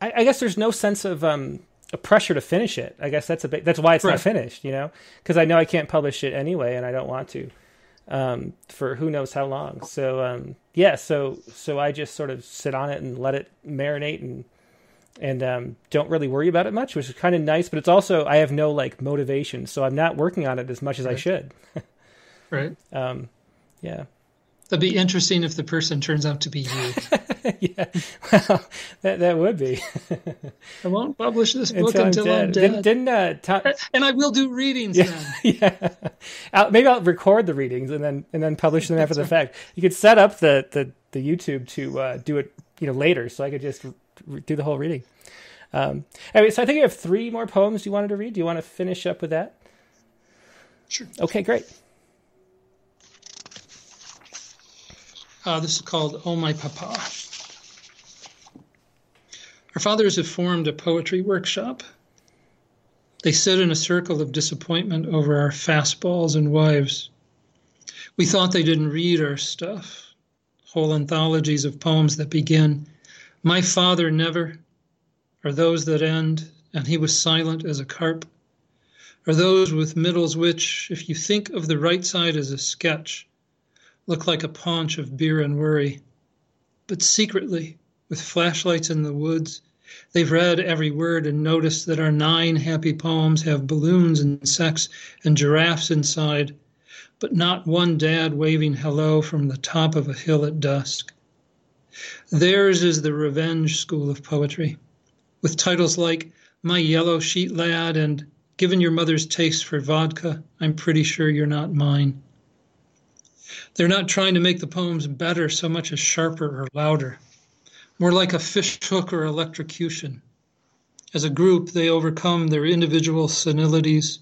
I, I guess there's no sense of um a pressure to finish it. I guess that's a big, that's why it's right. not finished, you know, because I know I can't publish it anyway, and I don't want to um, for who knows how long. So um, yeah, so so I just sort of sit on it and let it marinate and and um, don't really worry about it much, which is kind of nice. But it's also I have no like motivation, so I'm not working on it as much as right. I should. right. Um, yeah. That'd be interesting if the person turns out to be you. yeah, well, that that would be. I won't publish this book until, until I'm dead. I'm dead. Didn't, didn't uh, and I will do readings yeah, then. Yeah, I'll, maybe I'll record the readings and then and then publish them after the fact. You could set up the the, the YouTube to uh, do it, you know, later, so I could just re- do the whole reading. Um, anyway, so I think you have three more poems you wanted to read. Do you want to finish up with that? Sure. Okay, great. Uh, this is called Oh My Papa. Our fathers have formed a poetry workshop. They sit in a circle of disappointment over our fastballs and wives. We thought they didn't read our stuff, whole anthologies of poems that begin, My father never, or those that end, and he was silent as a carp, or those with middles which, if you think of the right side as a sketch, look like a paunch of beer and worry. But secretly, with flashlights in the woods, they've read every word and noticed that our nine happy poems have balloons and sex and giraffes inside, but not one dad waving hello from the top of a hill at dusk. Theirs is the revenge school of poetry, with titles like My Yellow Sheet Lad and Given Your Mother's Taste for Vodka, I'm Pretty Sure You're Not Mine. They're not trying to make the poems better so much as sharper or louder, more like a fish hook or electrocution. As a group, they overcome their individual senilities,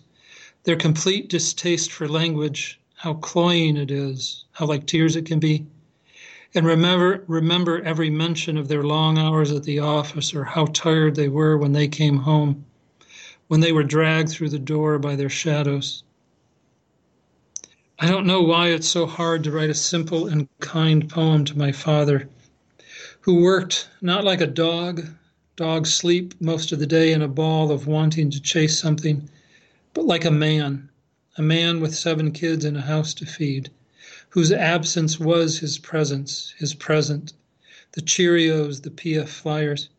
their complete distaste for language, how cloying it is, how like tears it can be, and remember remember every mention of their long hours at the office or how tired they were when they came home, when they were dragged through the door by their shadows. I don't know why it's so hard to write a simple and kind poem to my father, who worked not like a dog, dogs sleep most of the day in a ball of wanting to chase something, but like a man, a man with seven kids and a house to feed, whose absence was his presence, his present, the Cheerios, the PF Flyers,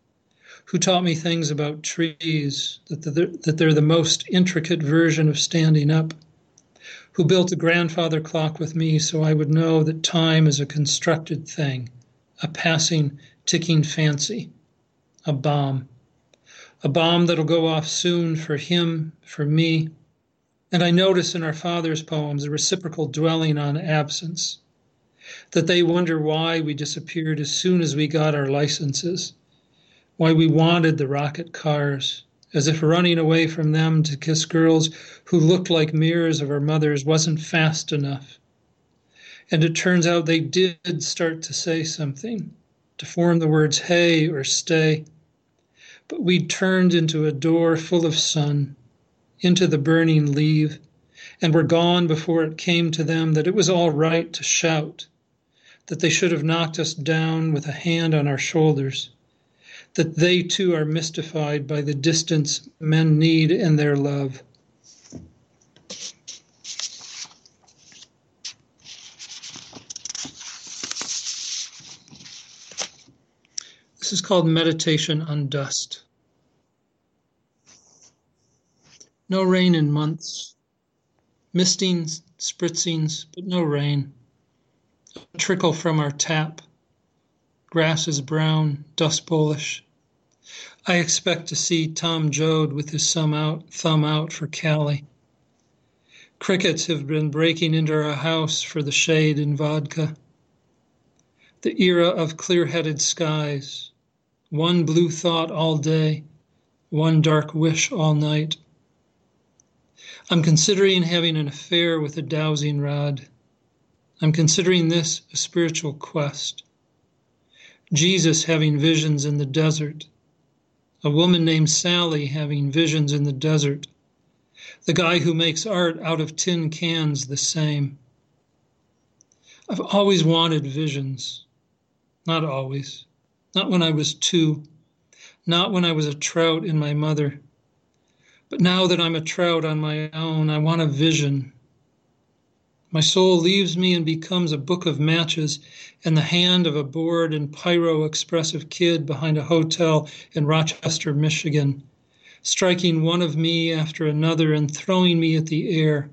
who taught me things about trees, that they're, that they're the most intricate version of standing up who built a grandfather clock with me so I would know that time is a constructed thing, a passing, ticking fancy, a bomb. A bomb that'll go off soon for him, for me. And I notice in our father's poems a reciprocal dwelling on absence, that they wonder why we disappeared as soon as we got our licenses, why we wanted the rocket cars, as if running away from them to kiss girls who looked like mirrors of our mothers wasn't fast enough. And it turns out they did start to say something, to form the words hey or stay. But we turned into a door full of sun, into the burning leave, and were gone before it came to them that it was all right to shout, that they should have knocked us down with a hand on our shoulders that they too are mystified by the distance men need in their love. This is called meditation on dust. No rain in months, mistings, spritzings, but no rain. A trickle from our tap Grass is brown, dust bowlish. I expect to see Tom Joad with his thumb out, thumb out for Cali. Crickets have been breaking into our house for the shade and vodka. The era of clear headed skies, one blue thought all day, one dark wish all night. I'm considering having an affair with a dowsing rod. I'm considering this a spiritual quest. Jesus having visions in the desert. A woman named Sally having visions in the desert. The guy who makes art out of tin cans the same. I've always wanted visions. Not always. Not when I was two. Not when I was a trout in my mother. But now that I'm a trout on my own, I want a vision. My soul leaves me and becomes a book of matches in the hand of a bored and pyro expressive kid behind a hotel in Rochester, Michigan, striking one of me after another and throwing me at the air,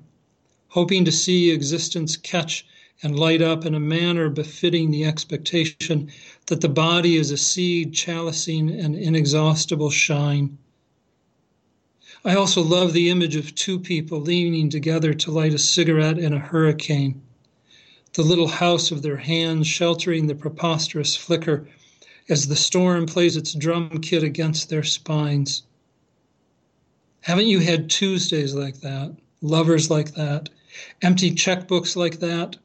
hoping to see existence catch and light up in a manner befitting the expectation that the body is a seed chalicing an inexhaustible shine. I also love the image of two people leaning together to light a cigarette in a hurricane, the little house of their hands sheltering the preposterous flicker as the storm plays its drum kit against their spines. Haven't you had Tuesdays like that, lovers like that, empty checkbooks like that?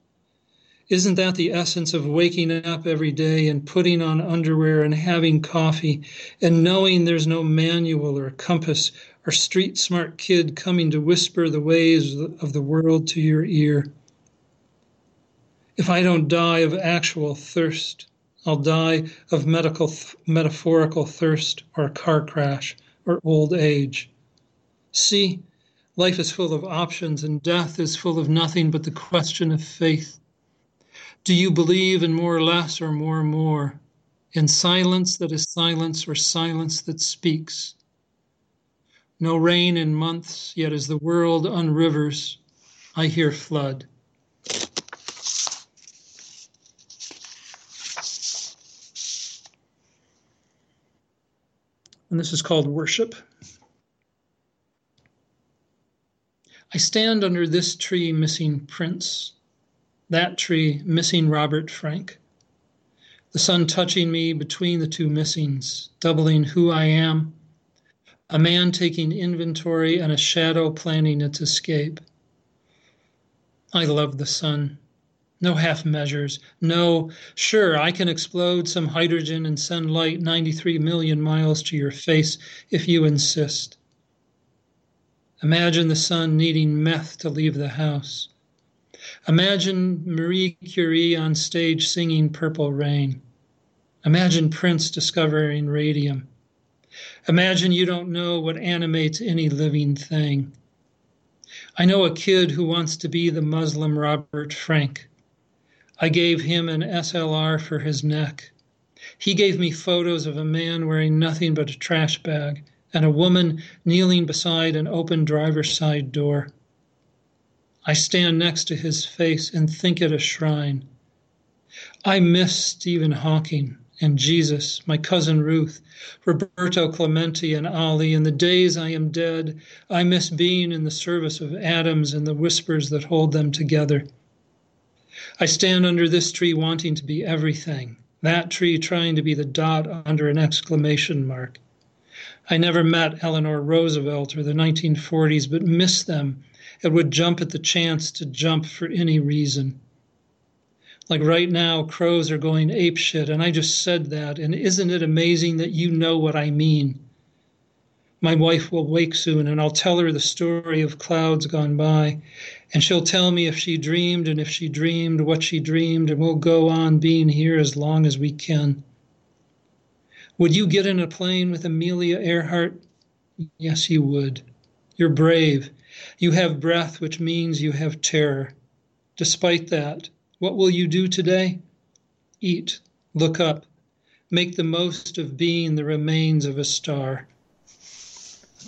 Isn't that the essence of waking up every day and putting on underwear and having coffee and knowing there's no manual or compass or street smart kid coming to whisper the ways of the world to your ear. If I don't die of actual thirst, I'll die of medical, metaphorical thirst or a car crash or old age. See, life is full of options and death is full of nothing but the question of faith. Do you believe in more or less or more or more? In silence that is silence or silence that speaks? No rain in months, yet as the world unrivers, I hear flood. And this is called worship. I stand under this tree missing Prince, that tree missing Robert Frank. The sun touching me between the two missings, doubling who I am a man taking inventory and a shadow planning its escape. I love the sun. No half measures. No, sure, I can explode some hydrogen and send light 93 million miles to your face if you insist. Imagine the sun needing meth to leave the house. Imagine Marie Curie on stage singing Purple Rain. Imagine Prince discovering radium. Imagine you don't know what animates any living thing. I know a kid who wants to be the Muslim Robert Frank. I gave him an SLR for his neck. He gave me photos of a man wearing nothing but a trash bag and a woman kneeling beside an open driver's side door. I stand next to his face and think it a shrine. I miss Stephen Hawking and Jesus, my cousin Ruth, Roberto Clemente, and Ali. In the days I am dead, I miss being in the service of atoms and the whispers that hold them together. I stand under this tree wanting to be everything, that tree trying to be the dot under an exclamation mark. I never met Eleanor Roosevelt or the 1940s, but miss them and would jump at the chance to jump for any reason. Like right now, crows are going ape shit, and I just said that. And isn't it amazing that you know what I mean? My wife will wake soon, and I'll tell her the story of clouds gone by. And she'll tell me if she dreamed, and if she dreamed, what she dreamed, and we'll go on being here as long as we can. Would you get in a plane with Amelia Earhart? Yes, you would. You're brave. You have breath, which means you have terror. Despite that, what will you do today? Eat, look up, make the most of being the remains of a star.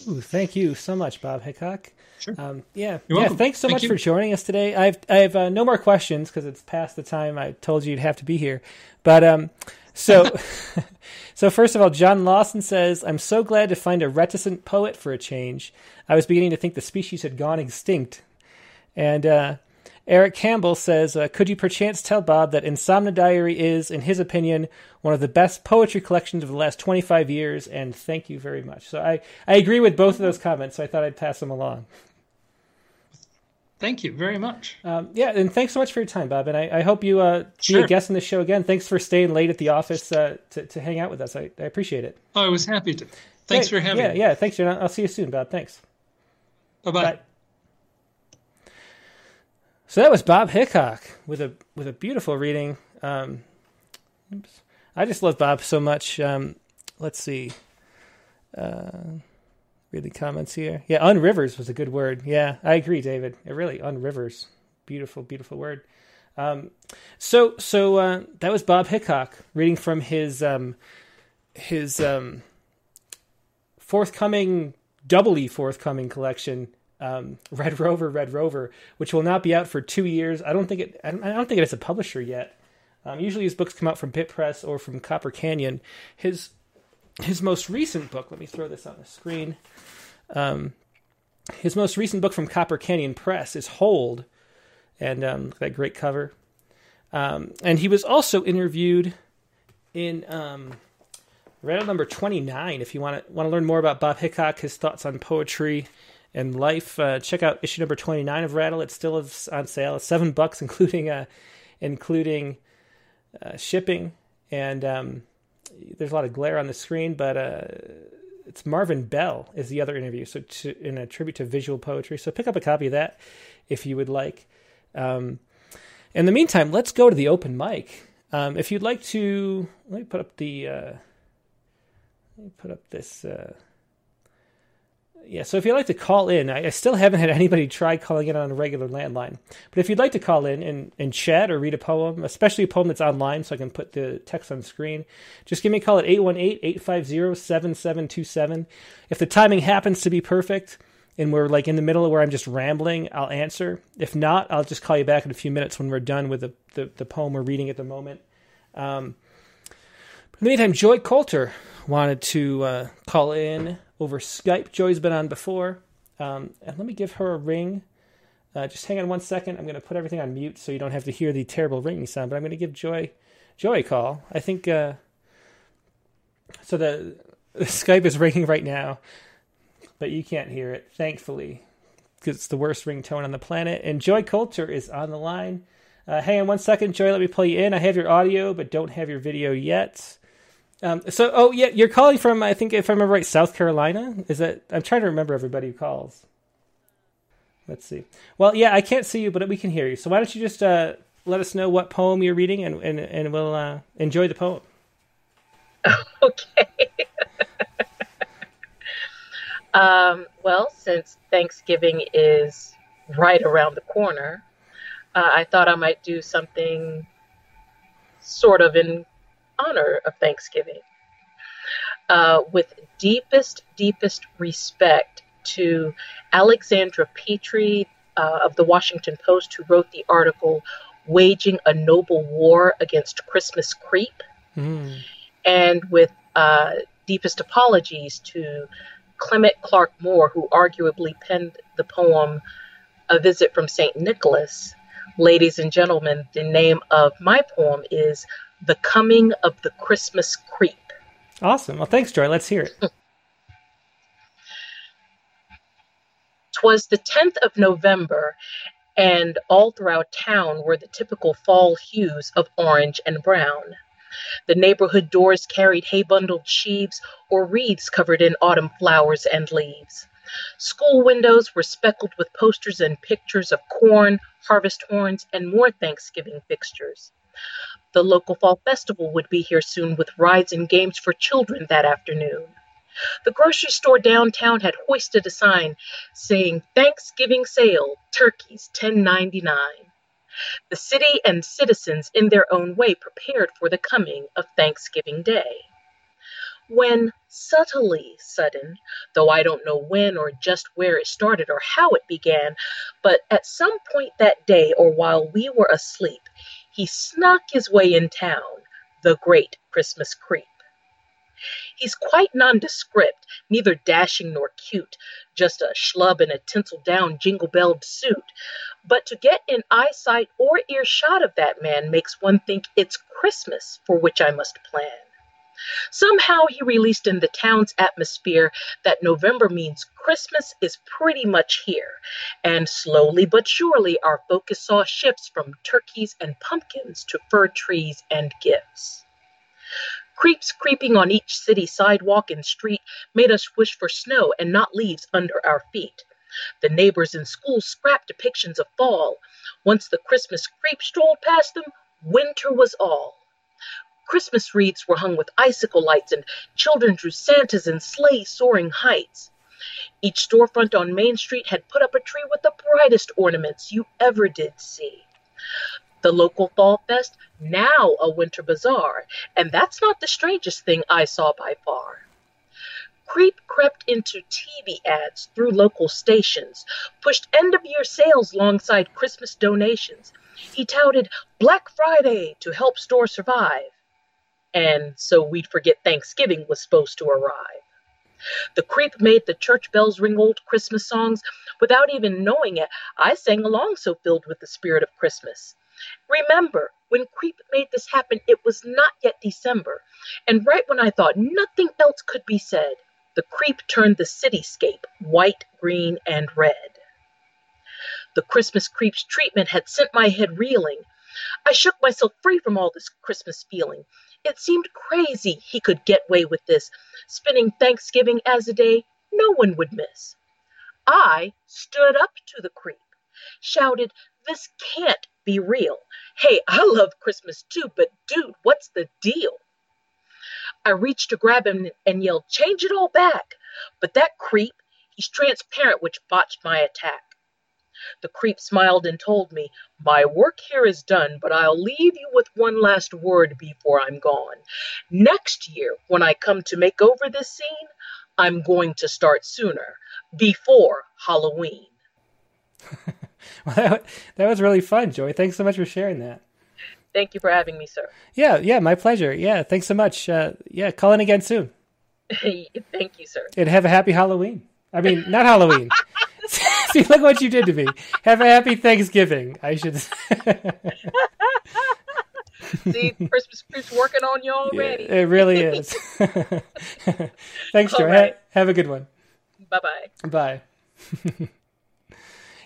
Ooh, thank you so much, Bob Hicok. Sure. Um, yeah, You're yeah. welcome. Thanks so Thank much you. for joining us today. I've I have uh, no more questions because it's past the time I told you you'd have to be here. But um, so so first of all, John Lawson says, "I'm so glad to find a reticent poet for a change. I was beginning to think the species had gone extinct." And uh, Eric Campbell says, uh, Could you perchance tell Bob that Insomnia Diary is, in his opinion, one of the best poetry collections of the last 25 years? And thank you very much. So I, I agree with both of those comments, so I thought I'd pass them along. Thank you very much. Um, yeah, and thanks so much for your time, Bob. And I, I hope you uh, sure. be a guest on the show again. Thanks for staying late at the office uh, to, to hang out with us. I, I appreciate it. Oh, I was happy to. Thanks for having yeah, me. Yeah, thanks, John. I'll see you soon, Bob. Thanks. Bye-bye. Bye. So that was Bob Hicok with a with a beautiful reading. Um, I just love Bob so much. Um, let's see. Uh, read the comments here. Yeah, unrivers was a good word. Yeah, I agree, David. It really unrivers. Beautiful, beautiful word. Um, so so uh, that was Bob Hicok reading from his um, his um, forthcoming, doubly forthcoming collection, um, Red Rover, Red Rover, which will not be out for two years. I don't think it. I don't, I don't think it has a publisher yet. Um, usually, his books come out from Pitt Press or from Copper Canyon. His his most recent book. Let me throw this on the screen. Um, his most recent book from Copper Canyon Press is Hold, and um, that great cover. Um, and he was also interviewed in um, Rattle number 29. If you want to want to learn more about Bob Hicok, his thoughts on poetry and life, uh, check out issue number 29 of Rattle. It's still on sale. It's seven bucks, including uh, including uh, shipping. And um, there's a lot of glare on the screen, but uh, it's Marvin Bell is the other interview. So to, in a tribute to visual poetry. So pick up a copy of that if you would like. Um, in the meantime, let's go to the open mic. Um, if you'd like to, let me put up the uh, let me put up this. Uh, yeah, so if you'd like to call in, I, I, still haven't had anybody try calling in on a regular landline. But if you'd like to call in and, and chat or read a poem, especially a poem that's online so I can put the text on screen, just give me a call at 818 850 7727. If the timing happens to be perfect and we're like in the middle of where I'm just rambling, I'll answer. If not, I'll just call you back in a few minutes when we're done with the, the, the poem we're reading at the moment. Um, in the meantime, Joy Coulter wanted to uh, call in over Skype. Joy's been on before. Um, and let me give her a ring. Uh, just hang on one second. I'm going to put everything on mute so you don't have to hear the terrible ringing sound. But I'm going to give Joy Joy a call. I think uh, so. The, the Skype is ringing right now, but you can't hear it, thankfully, because it's the worst ringtone on the planet. And Joy Coulter is on the line. Uh, hang on one second, Joy. Let me pull you in. I have your audio, but don't have your video yet. Um, so, oh yeah, you're calling from I think if I remember right, South Carolina. Is that? I'm trying to remember everybody who calls. Let's see. Well, yeah, I can't see you, but we can hear you. So why don't you just uh, let us know what poem you're reading, and and, and we'll uh, enjoy the poem. Okay. um, well, since Thanksgiving is right around the corner, uh, I thought I might do something sort of in honor of Thanksgiving. Uh, with deepest, deepest respect to Alexandra Petri uh, of the Washington Post, who wrote the article Waging a Noble War Against Christmas Creep. Mm. And with uh, deepest apologies to Clement Clarke Moore, who arguably penned the poem A Visit from St. Nicholas. Ladies and gentlemen, the name of my poem is the Coming of the Christmas Creep. Awesome. Well, thanks, Joy. Let's hear it. Hmm. Twas the 10th of November, and all throughout town were the typical fall hues of orange and brown. The neighborhood doors carried hay bundled sheaves or wreaths covered in autumn flowers and leaves. School windows were speckled with posters and pictures of corn, harvest horns, and more Thanksgiving fixtures. The local fall festival would be here soon with rides and games for children that afternoon. The grocery store downtown had hoisted a sign saying Thanksgiving sale, turkeys 10.99. The city and citizens in their own way prepared for the coming of Thanksgiving Day. When subtly sudden, though I don't know when or just where it started or how it began, but at some point that day or while we were asleep, he snuck his way in town, the great Christmas creep. He's quite nondescript, neither dashing nor cute, just a schlub in a tinsel down, jingle belled suit. But to get in eyesight or earshot of that man makes one think it's Christmas for which I must plan. Somehow he released in the town's atmosphere that November means Christmas is pretty much here. And slowly but surely, our focus saw shifts from turkeys and pumpkins to fir trees and gifts. Creeps creeping on each city sidewalk and street made us wish for snow and not leaves under our feet. The neighbors in school scrapped depictions of fall. Once the Christmas creep strolled past them, winter was all. Christmas wreaths were hung with icicle lights, and children drew Santas in sleigh soaring heights. Each storefront on Main Street had put up a tree with the brightest ornaments you ever did see. The local Fall Fest, now a winter bazaar, and that's not the strangest thing I saw by far. Creep crept into TV ads through local stations, pushed end of year sales alongside Christmas donations. He touted Black Friday to help stores survive and so we'd forget Thanksgiving was supposed to arrive. The creep made the church bells ring old Christmas songs. Without even knowing it, I sang along so filled with the spirit of Christmas. Remember, when Creep made this happen, it was not yet December, and right when I thought nothing else could be said, the creep turned the cityscape white, green, and red. The Christmas creep's treatment had sent my head reeling. I shook myself free from all this Christmas feeling. It seemed crazy he could get away with this, spinning Thanksgiving as a day no one would miss. I stood up to the creep, shouted, This can't be real. Hey, I love Christmas too, but dude, what's the deal? I reached to grab him and yelled, Change it all back. But that creep, he's transparent, which botched my attack. The creep smiled and told me, My work here is done, but I'll leave you with one last word before I'm gone. Next year, when I come to make over this scene, I'm going to start sooner, before Halloween. well, that, that was really fun, Joy. Thanks so much for sharing that. Thank you for having me, sir. Yeah, yeah, my pleasure. Yeah, thanks so much. Uh, yeah, call in again soon. Thank you, sir. And have a happy Halloween. I mean, not Halloween. See, look what you did to me. Have a happy Thanksgiving. I should. See, Christmas Creep's working on you already. Yeah, it really is. Thanks, Joe. Right. Ha- have a good one. Bye-bye. Bye.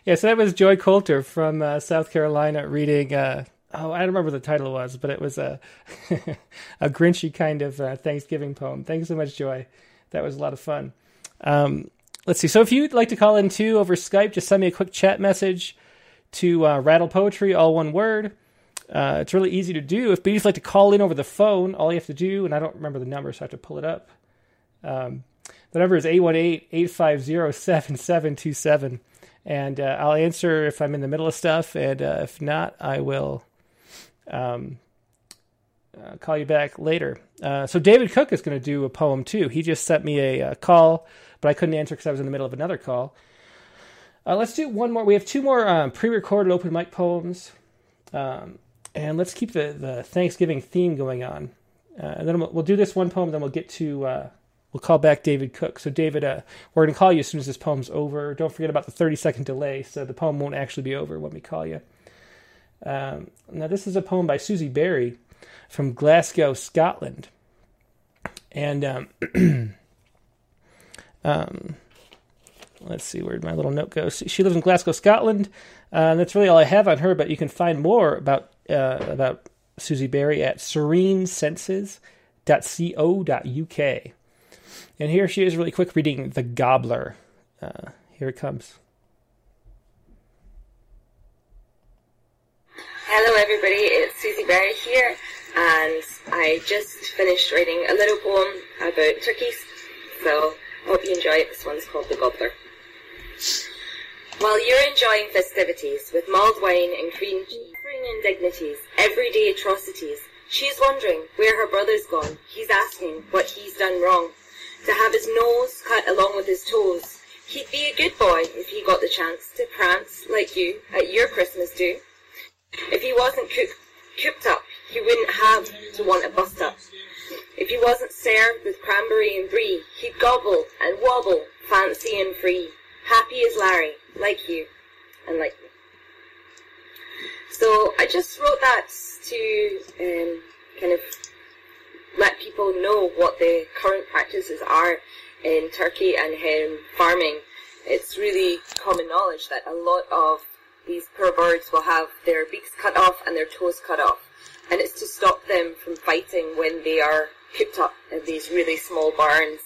yeah, so that was Joy Coulter from uh, South Carolina reading. Uh, oh, I don't remember what the title was, but it was a a Grinchy kind of uh, Thanksgiving poem. Thanks so much, Joy. That was a lot of fun. Um, let's see. So if you'd like to call in too over Skype, just send me a quick chat message to uh, Rattle Poetry, all one word. Uh, it's really easy to do. If you just like to call in over the phone, all you have to do, and I don't remember the number, so I have to pull it up. Um, the number is 818-850-7727. And uh, I'll answer if I'm in the middle of stuff, and uh, if not, I will um, uh, call you back later. Uh, so David Cook is going to do a poem too. He just sent me a, a call but I couldn't answer because I was in the middle of another call. Uh, let's do one more. We have two more um, pre-recorded open mic poems, um, and let's keep the, the Thanksgiving theme going on. Uh, and then we'll, we'll, do this one poem. Then we'll get to uh, we'll call back David Cook. So David, uh, we're going to call you as soon as this poem's over. Don't forget about the thirty second delay, so the poem won't actually be over when we call you. Um, now this is a poem by Susie Berry from Glasgow, Scotland, and um, let's see where my little note goes. She lives in Glasgow, Scotland. Uh, that's really all I have on her. But you can find more about uh, about Susie Berry at serenesenses.co.uk. And here she is, really quick, reading The Gobbler. Uh, here it comes. Hello, everybody. It's Susie Berry here, and I just finished writing a little poem about turkeys. So Hope you enjoy it. This one's called The Gobbler. While you're enjoying festivities with mulled wine and cream suffering indignities, everyday atrocities, she's wondering where her brother's gone. He's asking what he's done wrong. To have his nose cut along with his toes. He'd be a good boy if he got the chance to prance like you at your Christmas do. If he wasn't cooped up, he wouldn't have to want a bust up. If he wasn't served with cranberry and brie, he'd gobble and wobble, fancy and free, happy as Larry, like you, and like me. So I just wrote that to um, kind of let people know what the current practices are in Turkey and hen farming. It's really common knowledge that a lot of these poor birds will have their beaks cut off and their toes cut off. And it's to stop them from fighting when they are cooped up in these really small barns.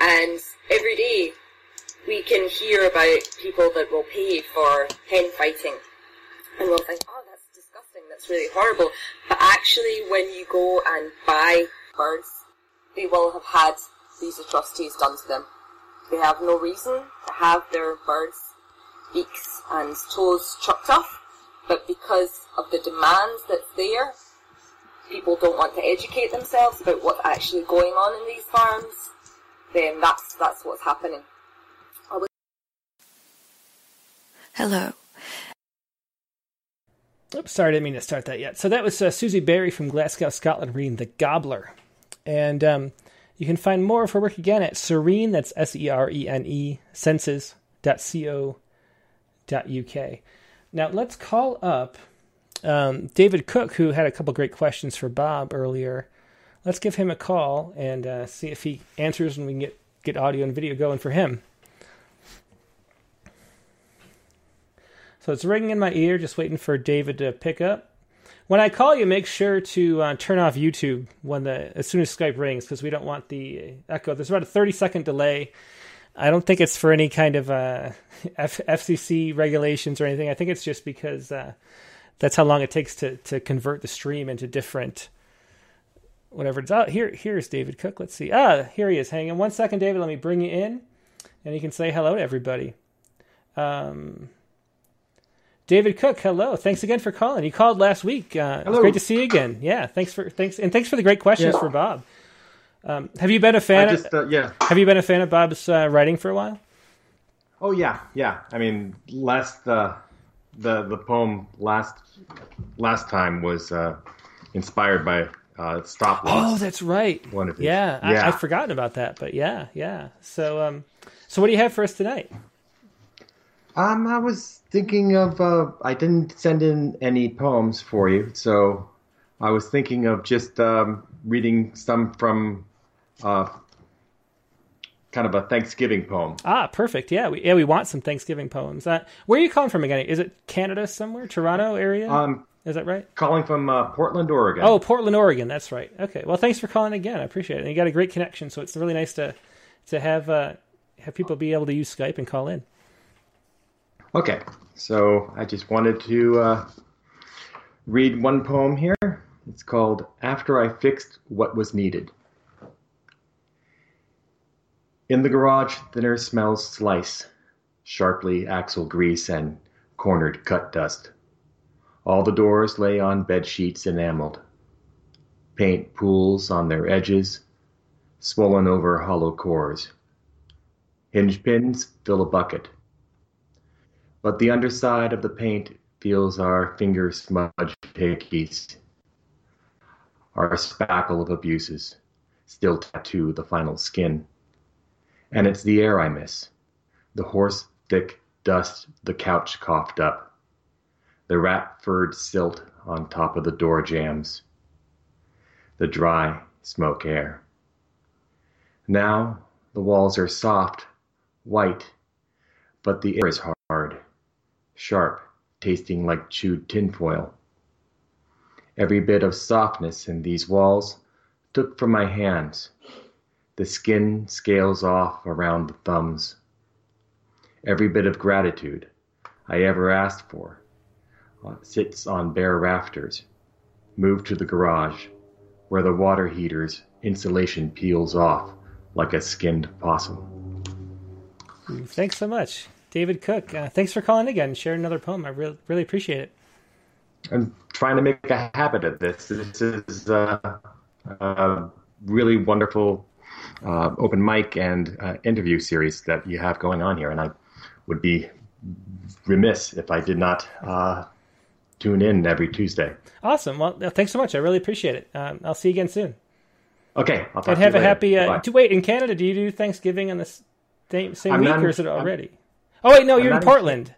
And every day we can hear about people that will pay for hen fighting. And we'll think, oh, that's disgusting, that's really horrible. But actually, when you go and buy birds, they will have had these atrocities done to them. They have no reason to have their birds' beaks and toes chopped off, but because of the demands that's there, people don't want to educate themselves about what's actually going on in these farms, then that's that's what's happening. Hello. Oops, sorry, I didn't mean to start that yet. So that was uh, Susie Berry from Glasgow, Scotland, reading The Gobbler. And um, you can find more of her work again at Serene, that's S E R E N E, senses.co.uk. Now let's call up um, David Cook, who had a couple great questions for Bob earlier. Let's give him a call and uh, see if he answers and we can get, get audio and video going for him. So it's ringing in my ear, just waiting for David to pick up. When I call you, make sure to uh, turn off YouTube when the as soon as Skype rings because we don't want the echo. There's about a 30 second delay. I don't think it's for any kind of uh, F- FCC regulations or anything. I think it's just because uh, that's how long it takes to to convert the stream into different whatever it's out. Oh, here, here's David Cook. Let's see. Ah, here he is. Hang on one second, David. Let me bring you in, and you can say hello to everybody. Um, David Cook, hello. Thanks again for calling. You called last week. Uh, it's great to see you again. Yeah, thanks for thanks and thanks for the great questions yeah. for Bob. Um, have you been a fan? Just, of, uh, yeah. Have you been a fan of Bob's uh, writing for a while? Oh yeah, yeah. I mean, last uh, the the poem last last time was uh, inspired by uh, Stop Loss. Oh, that's right. One of his. Yeah, yeah. I, I've forgotten about that, but yeah, yeah. So, um, so what do you have for us tonight? Um, I was thinking of. Uh, I didn't send in any poems for you, so I was thinking of just um, reading some from uh, kind of a Thanksgiving poem. Ah, perfect. Yeah, we yeah we want some Thanksgiving poems. Uh, where are you calling from again? Is it Canada somewhere? Toronto area? Um, is that right? Calling from uh, Portland, Oregon. Oh, Portland, Oregon. That's right. Okay. Well, thanks for calling again. I appreciate it. And you got a great connection, so it's really nice to to have uh, have people be able to use Skype and call in. Okay, so I just wanted to uh, read one poem here. It's called After I Fixed What Was Needed. In the garage, thinner smells slice, sharply axle grease and cornered cut dust. All the doors lay on bed sheets enameled. Paint pools on their edges, swollen over hollow cores. Hinge pins fill a bucket but the underside of the paint feels our finger smudged hickeys, our spackle of abuses, still tattoo the final skin. And it's the air I miss, the horse thick dust the couch coughed up, the rat furred silt on top of the door jambs, the dry smoke air. Now the walls are soft, white, but the air is hard sharp, tasting like chewed tinfoil. Every bit of softness in these walls took from my hands. The skin scales off around the thumbs. Every bit of gratitude I ever asked for uh, sits on bare rafters, moved to the garage, where the water heater's insulation peels off like a skinned possum. Thanks so much. David Cook, uh, thanks for calling again and sharing another poem. I really, really appreciate it. I'm trying to make a habit of this. This is uh, a really wonderful uh, open mic and uh, interview series that you have going on here, and I would be remiss if I did not uh, tune in every Tuesday. Awesome. Well, thanks so much. I really appreciate it. Um, I'll see you again soon. Okay. I'll and have a later. happy. Uh, to wait in Canada, do you do Thanksgiving on the same, same week, or is it already? I'm, Oh wait, no, you're in Portland.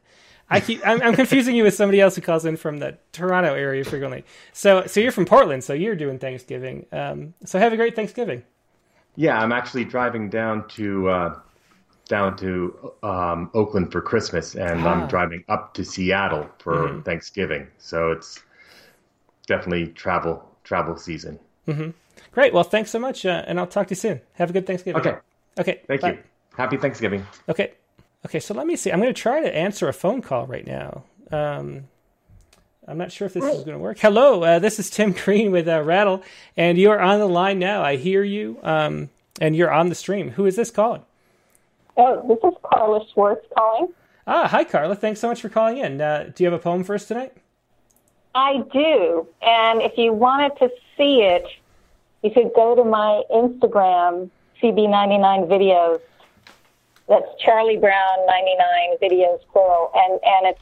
I keep I'm, I'm, confusing you with somebody else who calls in from the Toronto area frequently. So so you're from Portland, so you're doing Thanksgiving. Um, so have a great Thanksgiving. Yeah, I'm actually driving down to uh, down to um, Oakland for Christmas, and ah. I'm driving up to Seattle for mm-hmm. Thanksgiving. So it's definitely travel travel season. Mm-hmm. Great. Well, thanks so much, uh, and I'll talk to you soon. Have a good Thanksgiving. Okay. Okay. Thank bye. you. Happy Thanksgiving. Okay. Okay. So let me see. I'm going to try to answer a phone call right now. Um, I'm not sure if this is going to work. Hello, uh, this is Tim Green with uh, Rattle, and you're on the line now. I hear you, um, and you're on the stream. Who is this calling? Oh, this is Carla Schwartz calling. Ah, hi, Carla. Thanks so much for calling in. Uh, do you have a poem for us tonight? I do, and if you wanted to see it, you could go to my Instagram, CB99 videos. That's Charlie Brown 99 videos plural, and and it's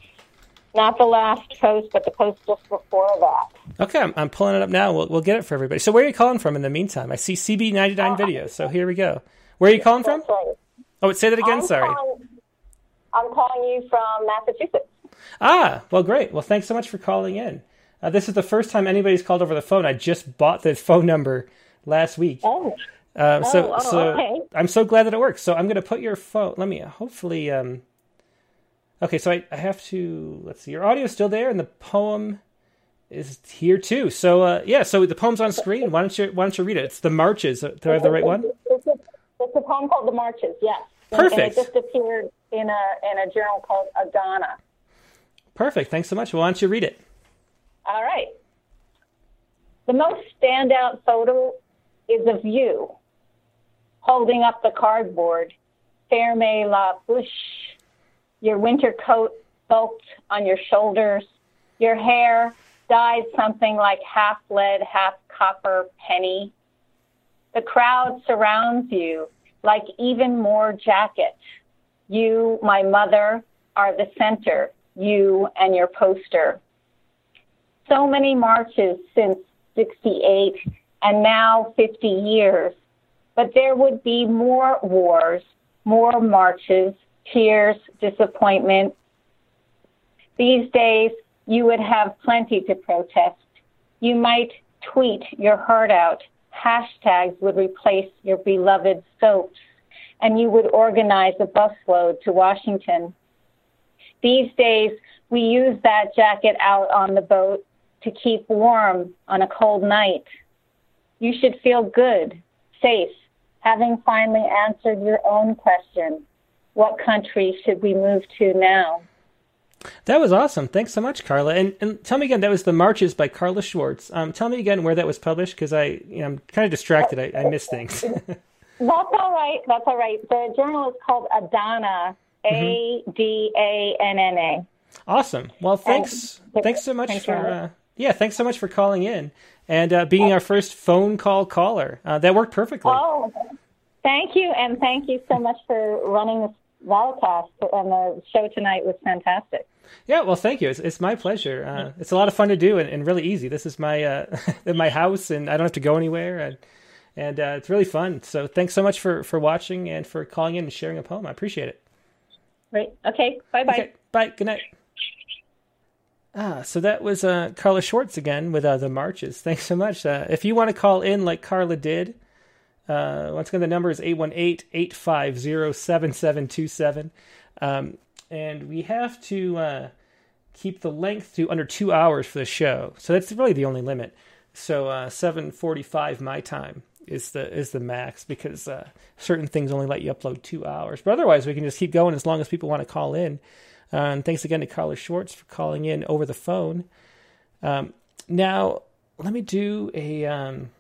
not the last post, but the post just before that. Okay, I'm, I'm pulling it up now. We'll, we'll get it for everybody. So where are you calling from in the meantime? I see CB99 uh, videos. So here we go. Where are you calling from? Right. Oh, say that again. I'm Sorry. Calling, I'm calling you from Massachusetts. Ah, well, great. Well, thanks so much for calling in. Uh, this is the first time anybody's called over the phone. I just bought the phone number last week. Oh. Uh, so, oh, oh, so okay. I'm so glad that it works. So I'm going to put your phone. Let me hopefully. Um, okay, so I, I have to. Let's see. Your audio is still there, and the poem is here too. So uh, yeah, so the poem's on screen. Why don't you Why don't you read it? It's the Marches. Do I have the right one? It's a, it's a poem called The Marches. Yes. Perfect. And it just appeared in a in a journal called Adanna. Perfect. Thanks so much. Well, why don't you read it? All right. The most standout photo is of you holding up the cardboard. Ferme la bouche. Your winter coat bulked on your shoulders. Your hair dyed something like half lead, half copper penny. The crowd surrounds you like even more jackets. You, my mother, are the center, you and your poster. So many marches since 68 and now 50 years, but there would be more wars, more marches, tears, disappointment. These days, you would have plenty to protest. You might tweet your heart out hashtags would replace your beloved soaps, and you would organize a busload to Washington. These days, we use that jacket out on the boat to keep warm on a cold night. You should feel good, safe, having finally answered your own question what country should we move to now? That was awesome. Thanks so much, Carla. And, and tell me again, that was The Marches by Carla Schwartz. Um, tell me again where that was published because I, you know, I'm kind of distracted. I, I miss things. That's all right. That's all right. The journal is called Adanna, mm-hmm. A D A N N A. Awesome. Well, thanks. And, thanks so much thanks for. Uh, yeah, thanks so much for calling in and uh, being our first phone call caller. Uh, that worked perfectly. Oh, thank you, and thank you so much for running this Rattlecast, and the show tonight was fantastic. Yeah, well, thank you. It's, it's my pleasure. Uh, it's a lot of fun to do and, and really easy. This is my uh, my house, and I don't have to go anywhere, and and uh, it's really fun. So thanks so much for for watching and for calling in and sharing a poem. I appreciate it. Great. Okay. Bye bye. Okay. Bye. Good night. Ah, so that was uh, Carla Schwartz again with uh, the marches. Thanks so much. Uh, if you want to call in like Carla did, uh, once again, the number is 818 850 7727. Um, and we have to uh, keep the length to under two hours for the show. So that's really the only limit. So uh, 745 my time is the is the max because uh, certain things only let you upload two hours. But otherwise, we can just keep going as long as people want to call in. Uh, and thanks again to Carla Schwartz for calling in over the phone. Um, now, let me do a um,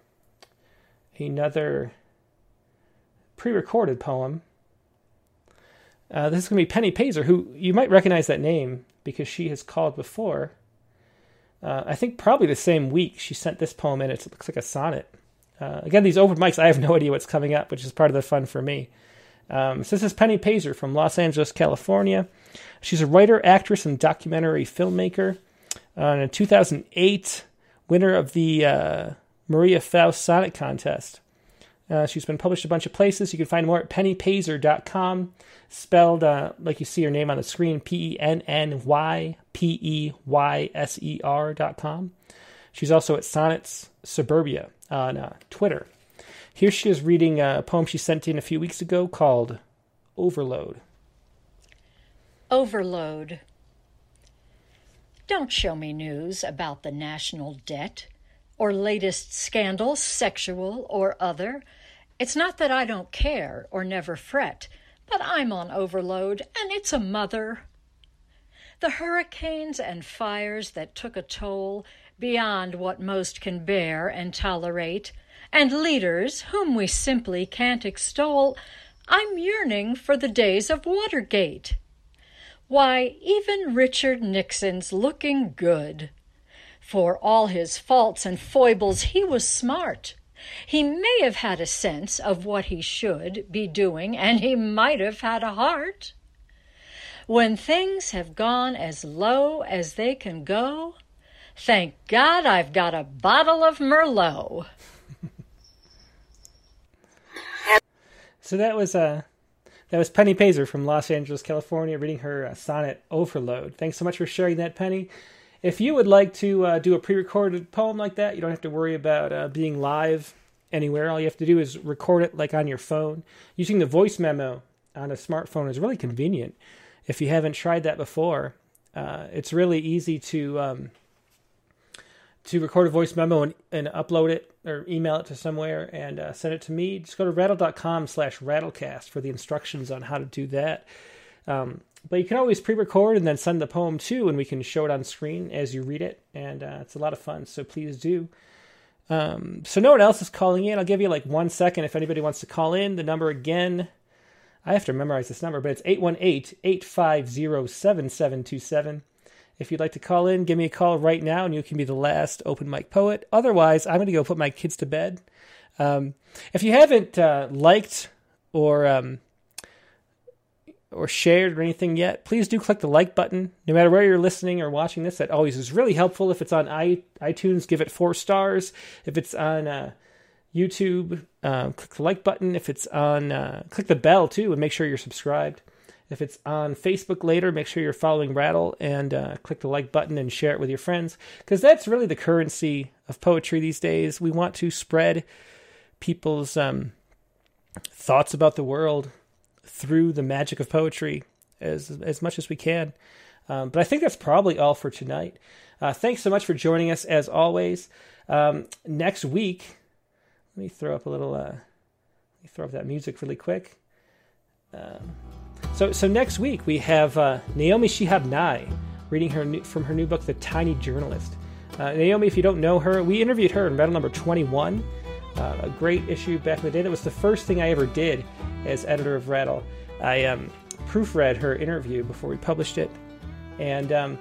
another pre-recorded poem. Uh, this is going to be Penny Peyser, who you might recognize that name because she has called before. Uh, I think probably the same week she sent this poem in. It looks like a sonnet. Uh, again, these open mics, I have no idea what's coming up, which is part of the fun for me. Um, so this is Penny Peyser from Los Angeles, California. She's a writer, actress, and documentary filmmaker. Uh, in 2008, winner of the uh, Maria Faust Sonnet Contest. Uh, she's been published a bunch of places. You can find more at pennypeyser.com, spelled uh, like you see her name on the screen P E N N Y P E Y S E R.com. She's also at Sonnets Suburbia on uh, Twitter. Here she is reading a poem she sent in a few weeks ago called Overload. Overload. Don't show me news about the national debt or latest scandals, sexual or other. It's not that I don't care or never fret, but I'm on overload and it's a mother. The hurricanes and fires that took a toll beyond what most can bear and tolerate, and leaders whom we simply can't extol, I'm yearning for the days of Watergate. Why, even Richard Nixon's looking good. For all his faults and foibles, he was smart. He may have had a sense of what he should be doing, and he might have had a heart. When things have gone as low as they can go, thank God I've got a bottle of Merlot. So that was uh, that was Penny Peyser from Los Angeles, California, reading her uh, sonnet Overload. Thanks so much for sharing that, Penny. If you would like to uh, do a pre-recorded poem like that, you don't have to worry about uh, being live anywhere. All you have to do is record it like on your phone. Using the voice memo on a smartphone is really convenient. If you haven't tried that before, uh, it's really easy to um, to record a voice memo and, and upload it or email it to somewhere and uh, send it to me, just go to rattle.com slash rattlecast for the instructions on how to do that. Um, but you can always pre-record and then send the poem too, and we can show it on screen as you read it, and uh, it's a lot of fun. So please do. Um, so no one else is calling in. I'll give you like one second if anybody wants to call in. The number again, I have to memorize this number, but it's 818-850-7727. If you'd like to call in, give me a call right now, and you can be the last open mic poet. Otherwise, I'm going to go put my kids to bed. Um, if you haven't uh, liked or um, or shared or anything yet, please do click the like button. No matter where you're listening or watching this, that always is really helpful. If it's on iTunes, give it four stars. If it's on uh, YouTube, um, click the like button. If it's on, uh, click the bell too, and make sure you're subscribed. If it's on Facebook later, make sure you're following Rattle and uh, click the like button and share it with your friends because that's really the currency of poetry these days. We want to spread people's um, thoughts about the world through the magic of poetry as as much as we can. Um, but I think that's probably all for tonight. Uh, thanks so much for joining us as always. Um, next week, let me throw up a little. Uh, let me throw up that music really quick. Um, so, so next week we have uh, Naomi Shihab Nye reading her new, from her new book, The Tiny Journalist. Uh, Naomi, if you don't know her, we interviewed her in Rattle number 21, uh, a great issue back in the day. That was the first thing I ever did as editor of Rattle. I um, proofread her interview before we published it. And um,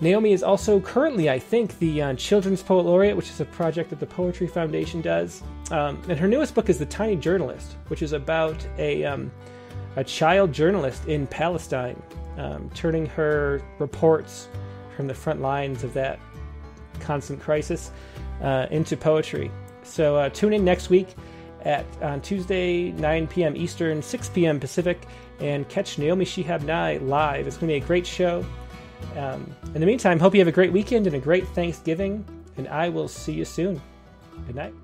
Naomi is also currently, I think, the uh, Children's Poet Laureate, which is a project that the Poetry Foundation does. Um, and her newest book is The Tiny Journalist, which is about a um, a child journalist in Palestine, um, turning her reports from the front lines of that constant crisis uh, into poetry. So uh, tune in next week at on Tuesday, 9 p.m. Eastern, 6 p.m. Pacific, and catch Naomi Shihab Nye live. It's going to be a great show. Um, in the meantime, hope you have a great weekend and a great Thanksgiving, and I will see you soon. Good night.